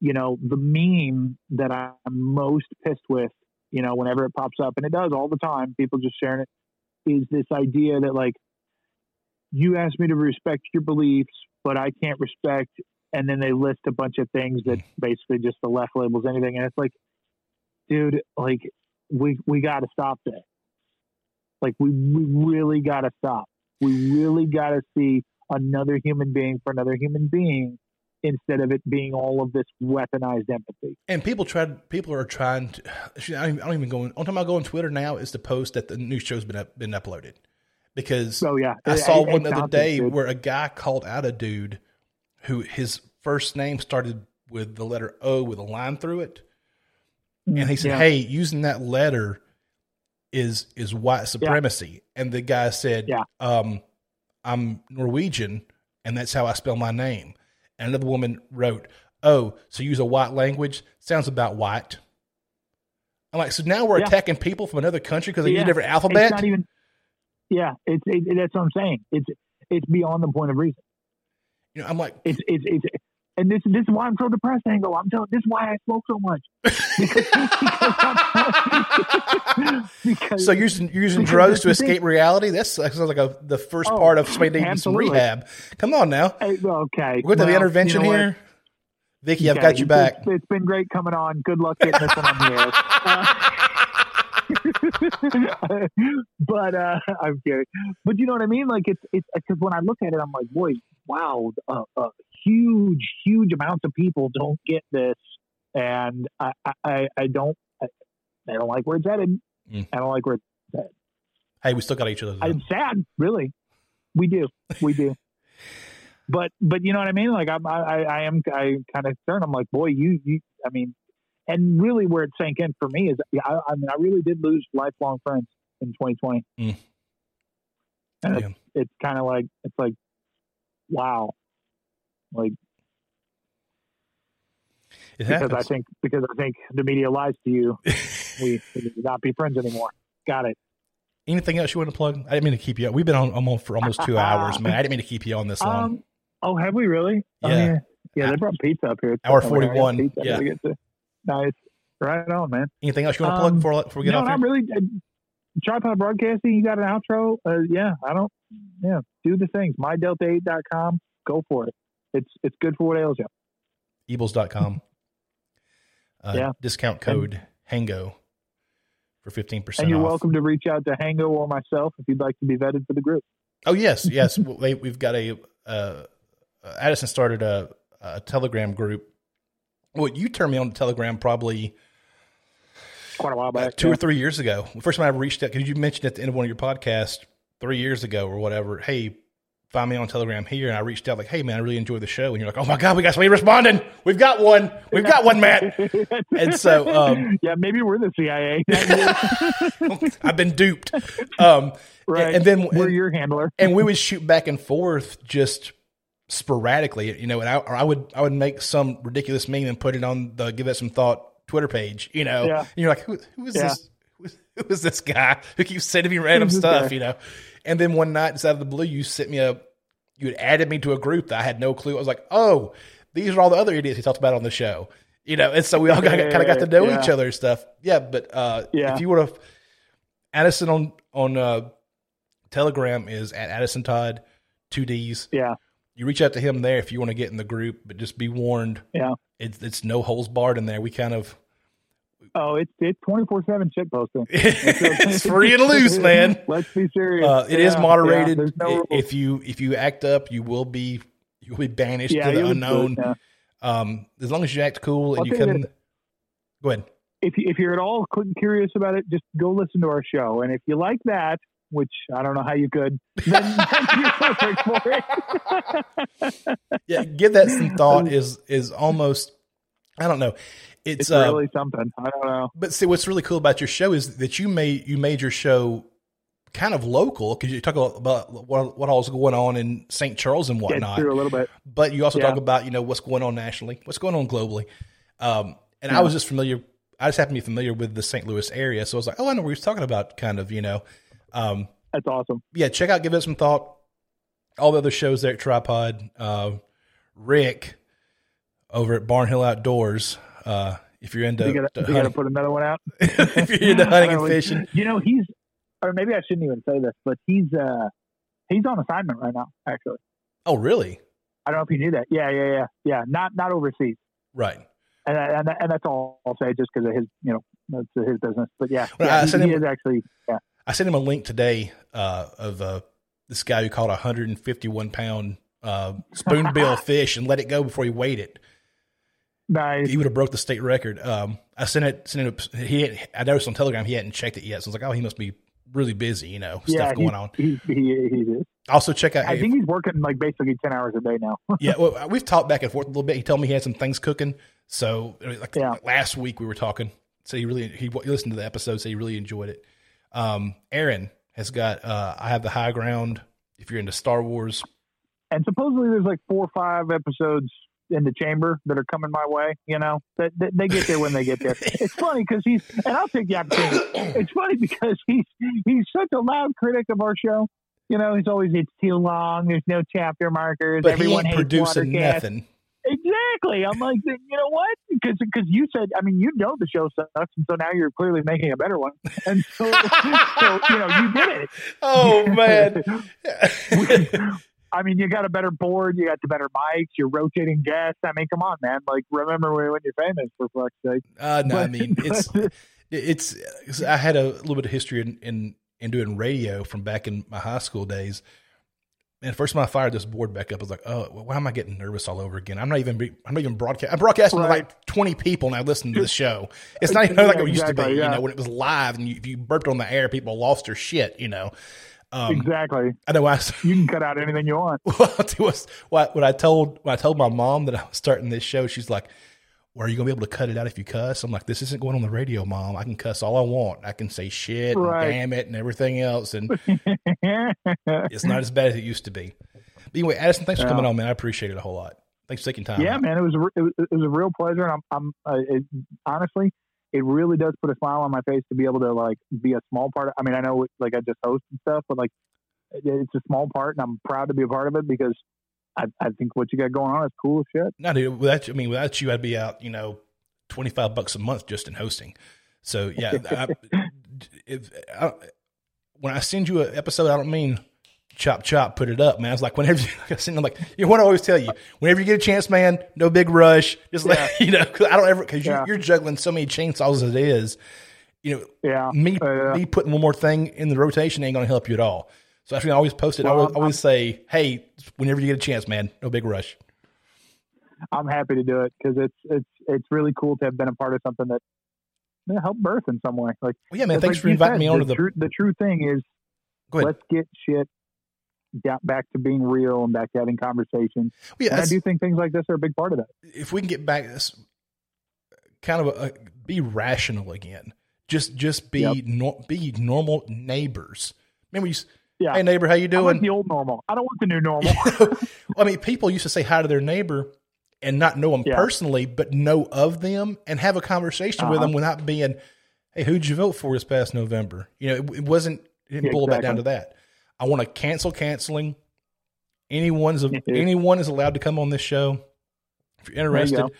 you know, the meme that I'm most pissed with, you know, whenever it pops up, and it does all the time, people just sharing it, is this idea that like, you asked me to respect your beliefs, but I can't respect, and then they list a bunch of things that [laughs] basically just the left labels anything, and it's like, dude, like we we got to stop that. Like we we really got to stop. We really got to see another human being for another human being instead of it being all of this weaponized empathy. And people tried. People are trying to. [sighs] I don't, even go. On, only time I go on Twitter now is to post that the new show's been up, been uploaded, because So yeah, I saw it- one the other day where a guy called out a dude who his first name started with the letter O with a line through it, and he said, Yeah. "Hey, using that letter is is white supremacy." And the guy said, Yeah. um, "I'm Norwegian, and that's how I spell my name." And another woman wrote, "Oh, so use a white language? Sounds about white." I'm like, so now we're Yeah. attacking people from another country because they use a different It's alphabet. not even. Yeah, it's it, that's what I'm saying. It's it's beyond the point of reason. you know, I'm like, It's it's it's. And this this is why I'm so depressed, Angle. I'm telling. This is why I smoke so much. [laughs] [laughs] because So you're using, you're using drugs to the thing. escape reality? That's that sounds like a, the first Oh, part of somebody needing some rehab. Come on now. Hey, okay. We're to the intervention you know what? here. Vicky, I've got you back. It's, it's been great coming on. Good luck getting this one on the air. [laughs] [laughs] but uh, I'm kidding. But you know what I mean? Like it's it's because when I look at it, I'm like, boy, wow, a, a huge, huge amounts of people don't get this, and I, I, I don't, I, I don't like where it's headed. Mm. I don't like where it's Hey, we still got each other. though. I'm sad, really. We do, we do. but but you know what I mean? Like I'm, I I am I kind of concerned. I'm like, boy, you you. I mean, and really where it sank in for me is, yeah, I, I mean, I really did lose lifelong friends in 2020. Mm. And Yeah. it's, it's kind of like it's like, wow, like It because I think because I think the media lies to you. we, [laughs] we should not be friends anymore. Got it. Anything else you want to plug? I didn't mean to keep you. We've been on, on for almost two hours, [laughs] man. I didn't mean to keep you on this long. Um. Oh, have we really? Oh, Yeah. yeah. Yeah, they brought pizza up here. Hour Oh, yeah, I got 41, pizza. I yeah. gotta get to- Nice. Right on, man. Anything else you want to plug um, before, before we get no, off not here? really. Uh, Tripod Broadcasting, you got an outro? Uh, yeah, I don't. Yeah, do the things. MyDelta8.com. Go for it. It's it's good for what ails you. Eables.com. [laughs] Uh, Yeah. Discount code HANGO for 15% And you're off. welcome to reach out to Hango or myself if you'd like to be vetted for the group. Oh yes, yes. [laughs] we, we've got a uh, uh, Addison started a, a Telegram group. Well, you turned me on to Telegram probably Quite a while back. two yeah. or three years ago. The first time I ever reached out, because you mentioned at the end of one of your podcasts three years ago or whatever. Hey, find me on Telegram here, and I reached out like, "Hey, man, I really enjoy the show." And you're like, "Oh my god, we got somebody responding. We've got one. We've got one, Matt." [laughs] And so, um, yeah, maybe we're the CIA. [laughs] [laughs] I've been duped. Um, right. and then we're and- your handler. and we would shoot back and forth just sporadically, you know. And I, or I would I would make some ridiculous meme and put it on the Give That Some Thought Twitter page, you know. Yeah. And you're like, who, who is Yeah. this? Who is, this guy who keeps sending me random stuff, guy? you know? And then one night, just out of the blue, you sent me a, you had added me to a group that I had no clue. I was like, oh, these are all the other idiots he talked about on the show, you know. And so we all got, Yeah, kind of got to know each other and stuff. Yeah, but uh, Yeah. if you would have, Addison on on uh, Telegram is at Addison Todd, two D's. Yeah. You reach out to him there if you want to get in the group, but just be warned, Yeah. it's it's no holes barred in there. We kind of Oh, it's it's twenty four seven shit posting. [laughs] it's free and loose, [laughs] man. Let's be serious. Uh, it is Yeah, moderated. yeah, no if you if you act up, you will be you will be banished yeah, to the unknown. yeah. Um, as long as you act cool and I'll you come. Go ahead. If you, if you're at all curious about it, just go listen to our show, and if you like that, which I don't know how you could, then, [laughs] then you're for it. [laughs] Yeah, give that some thought. Is is almost I don't know. It's, it's uh, really something. I don't know. But see, what's really cool about your show is that you made you made your show kind of local because you talk about what what all's going on in St. Charles and whatnot. a little bit. But you also Yeah. talk about you know what's going on nationally, what's going on globally. Um, and I was just familiar. I just happen to be familiar with the St. Louis area, so I was like, oh, I know what he's talking about. Kind of, you know. Um, That's awesome. yeah, check out, give it some thought. All the other shows there at Tripod. Uh, Rick over at Barnhill Outdoors. Uh, if you're into You gotta, to you gotta put another one out. [laughs] if you're into [laughs] hunting and fishing, You know, he's, or maybe I shouldn't even say this, but he's uh he's on assignment right now. Actually, oh really? I don't know if you knew that. Yeah, yeah, yeah, yeah. Not not overseas. Right. and and, and that's all I'll say, just because of his, you know, that's his business. But yeah, Well, yeah he, he is actually, yeah, I sent him a link today uh, of uh, this guy who caught a 151 pound uh, spoonbill [laughs] fish and let it go before he weighed it. nice. He would have broke the state record. Um, I sent it. Sent it. He had, I noticed on Telegram he hadn't checked it yet, so I was like, oh, he must be really busy. You know, yeah, stuff going on. He's, he he is. Also, check out. I think he's working like basically ten hours a day now. [laughs] yeah, well, we've talked back and forth a little bit. He told me he had some things cooking. So, like Yeah. last week we were talking. So he really he, he listened to the episode. So he really enjoyed it. Um, Aaron has got. Uh, I have the high ground. If you're into Star Wars, and supposedly there's like four or five episodes in the chamber that are coming my way. You know, that, that they get there when they get there. [laughs] it's funny because he's, and I'll take the opportunity. It's funny because he's he's such a loud critic of our show. You know, he's always it's too long. There's no chapter markers. but Everyone he ain't producing nothing. Exactly. I'm like, you know what? Because because you said, I mean, you know the show sucks, and so now you're clearly making a better one. And so, so you know, you did it. Oh [laughs] man. I mean, you got a better board, you got the better mics, you're rotating guests. I mean, come on, man. Like, remember when, when you're famous for fuck's sake. uh, no, I mean it's [laughs] it's. it's- I had a little bit of history in in, in doing radio from back in my high school days. And first time I fired this board back up, I was like, "Oh, why am I getting nervous all over again? I'm not even. Be, I'm not even broadcast. I'm broadcasting Right. to like 20 people now listening to the show. [laughs] It's not even like it used to be. Exactly, You know, when it was live and you, if you burped on the air, people lost their shit. You know. Um, exactly. I know. I You can cut out anything you want. [laughs] was what I told when I told my mom that I was starting this show, she's like, "Well, are you gonna be able to cut it out if you cuss?" I'm like, "This isn't going on the radio, mom. I can cuss all I want. I can say shit, Right. and damn it, and everything else, and [laughs] it's not as bad as it used to be." But anyway, Addison, thanks for coming on, man. I appreciate it a whole lot. Thanks for taking time. yeah, out. man, it was a, it was, it was a real pleasure, and I'm, I'm uh, it, honestly, it really does put a smile on my face to be able to like be a small part. Of, I mean, I know like I just host and stuff, but like it- it's a small part, and I'm proud to be a part of it because I, I think what you got going on is cool shit. No, dude. Without you, I mean, without you, I'd be out. You know, twenty five bucks a month just in hosting. So yeah, [laughs] I, if I, when I send you an episode, I don't mean chop chop, put it up, man. It's like whenever you, [laughs] like I send, I'm like, you know what I always tell you, whenever you get a chance, man, no big rush. Just like [laughs] you know, 'cause I don't ever because Yeah. you're, you're juggling so many chainsaws as it is. You know, Yeah, me Uh, yeah. me putting one more thing in the rotation ain't going to help you at all. So when I always post it. I Well, always, I'm- always say, hey, whenever you get a chance, man, no big rush. I'm happy to do it because it's it's it's really cool to have been a part of something that helped birth in some way. Like, Well, yeah, man. Thanks like for inviting said, me onto the the. true, the true thing is let's get shit down, back to being real and back to having conversations. Well, yeah, and I do think things like this are a big part of that. if we can get back this kind of a, a- be rational again just just be Yep. nor, be normal neighbors you s- Yeah. hey neighbor how you I want doing the old normal. I don't want the new normal. [laughs] i mean people used to say hi to their neighbor and not know them Yeah. personally but know of them and have a conversation with Uh-huh. them without being hey who'd you vote for this past november you know it, it wasn't it didn't Yeah, boil back down to that i want to cancel canceling anyone's anyone is allowed to come on this show if you're interested go.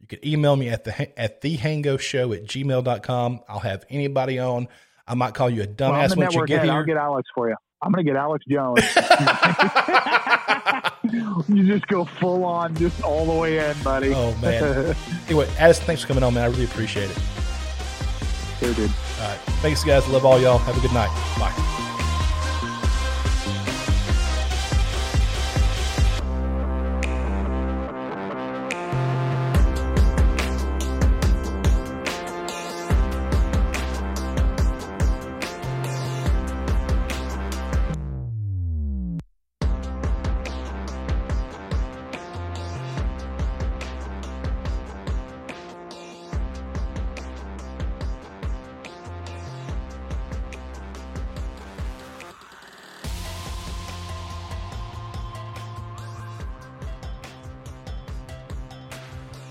you can email me at the at thehango show at gmail.com. I'll have anybody on. I might call you a Well, dumbass the once you get head. I'll get Alex for you. I'm going to get Alex Jones. [laughs] you just go full on, just all the way in, buddy. oh man. [laughs] anyway, Addison, thanks for coming on, man. I really appreciate it. Sure, dude. All right. Thanks guys. Love all y'all. Have a good night. Bye.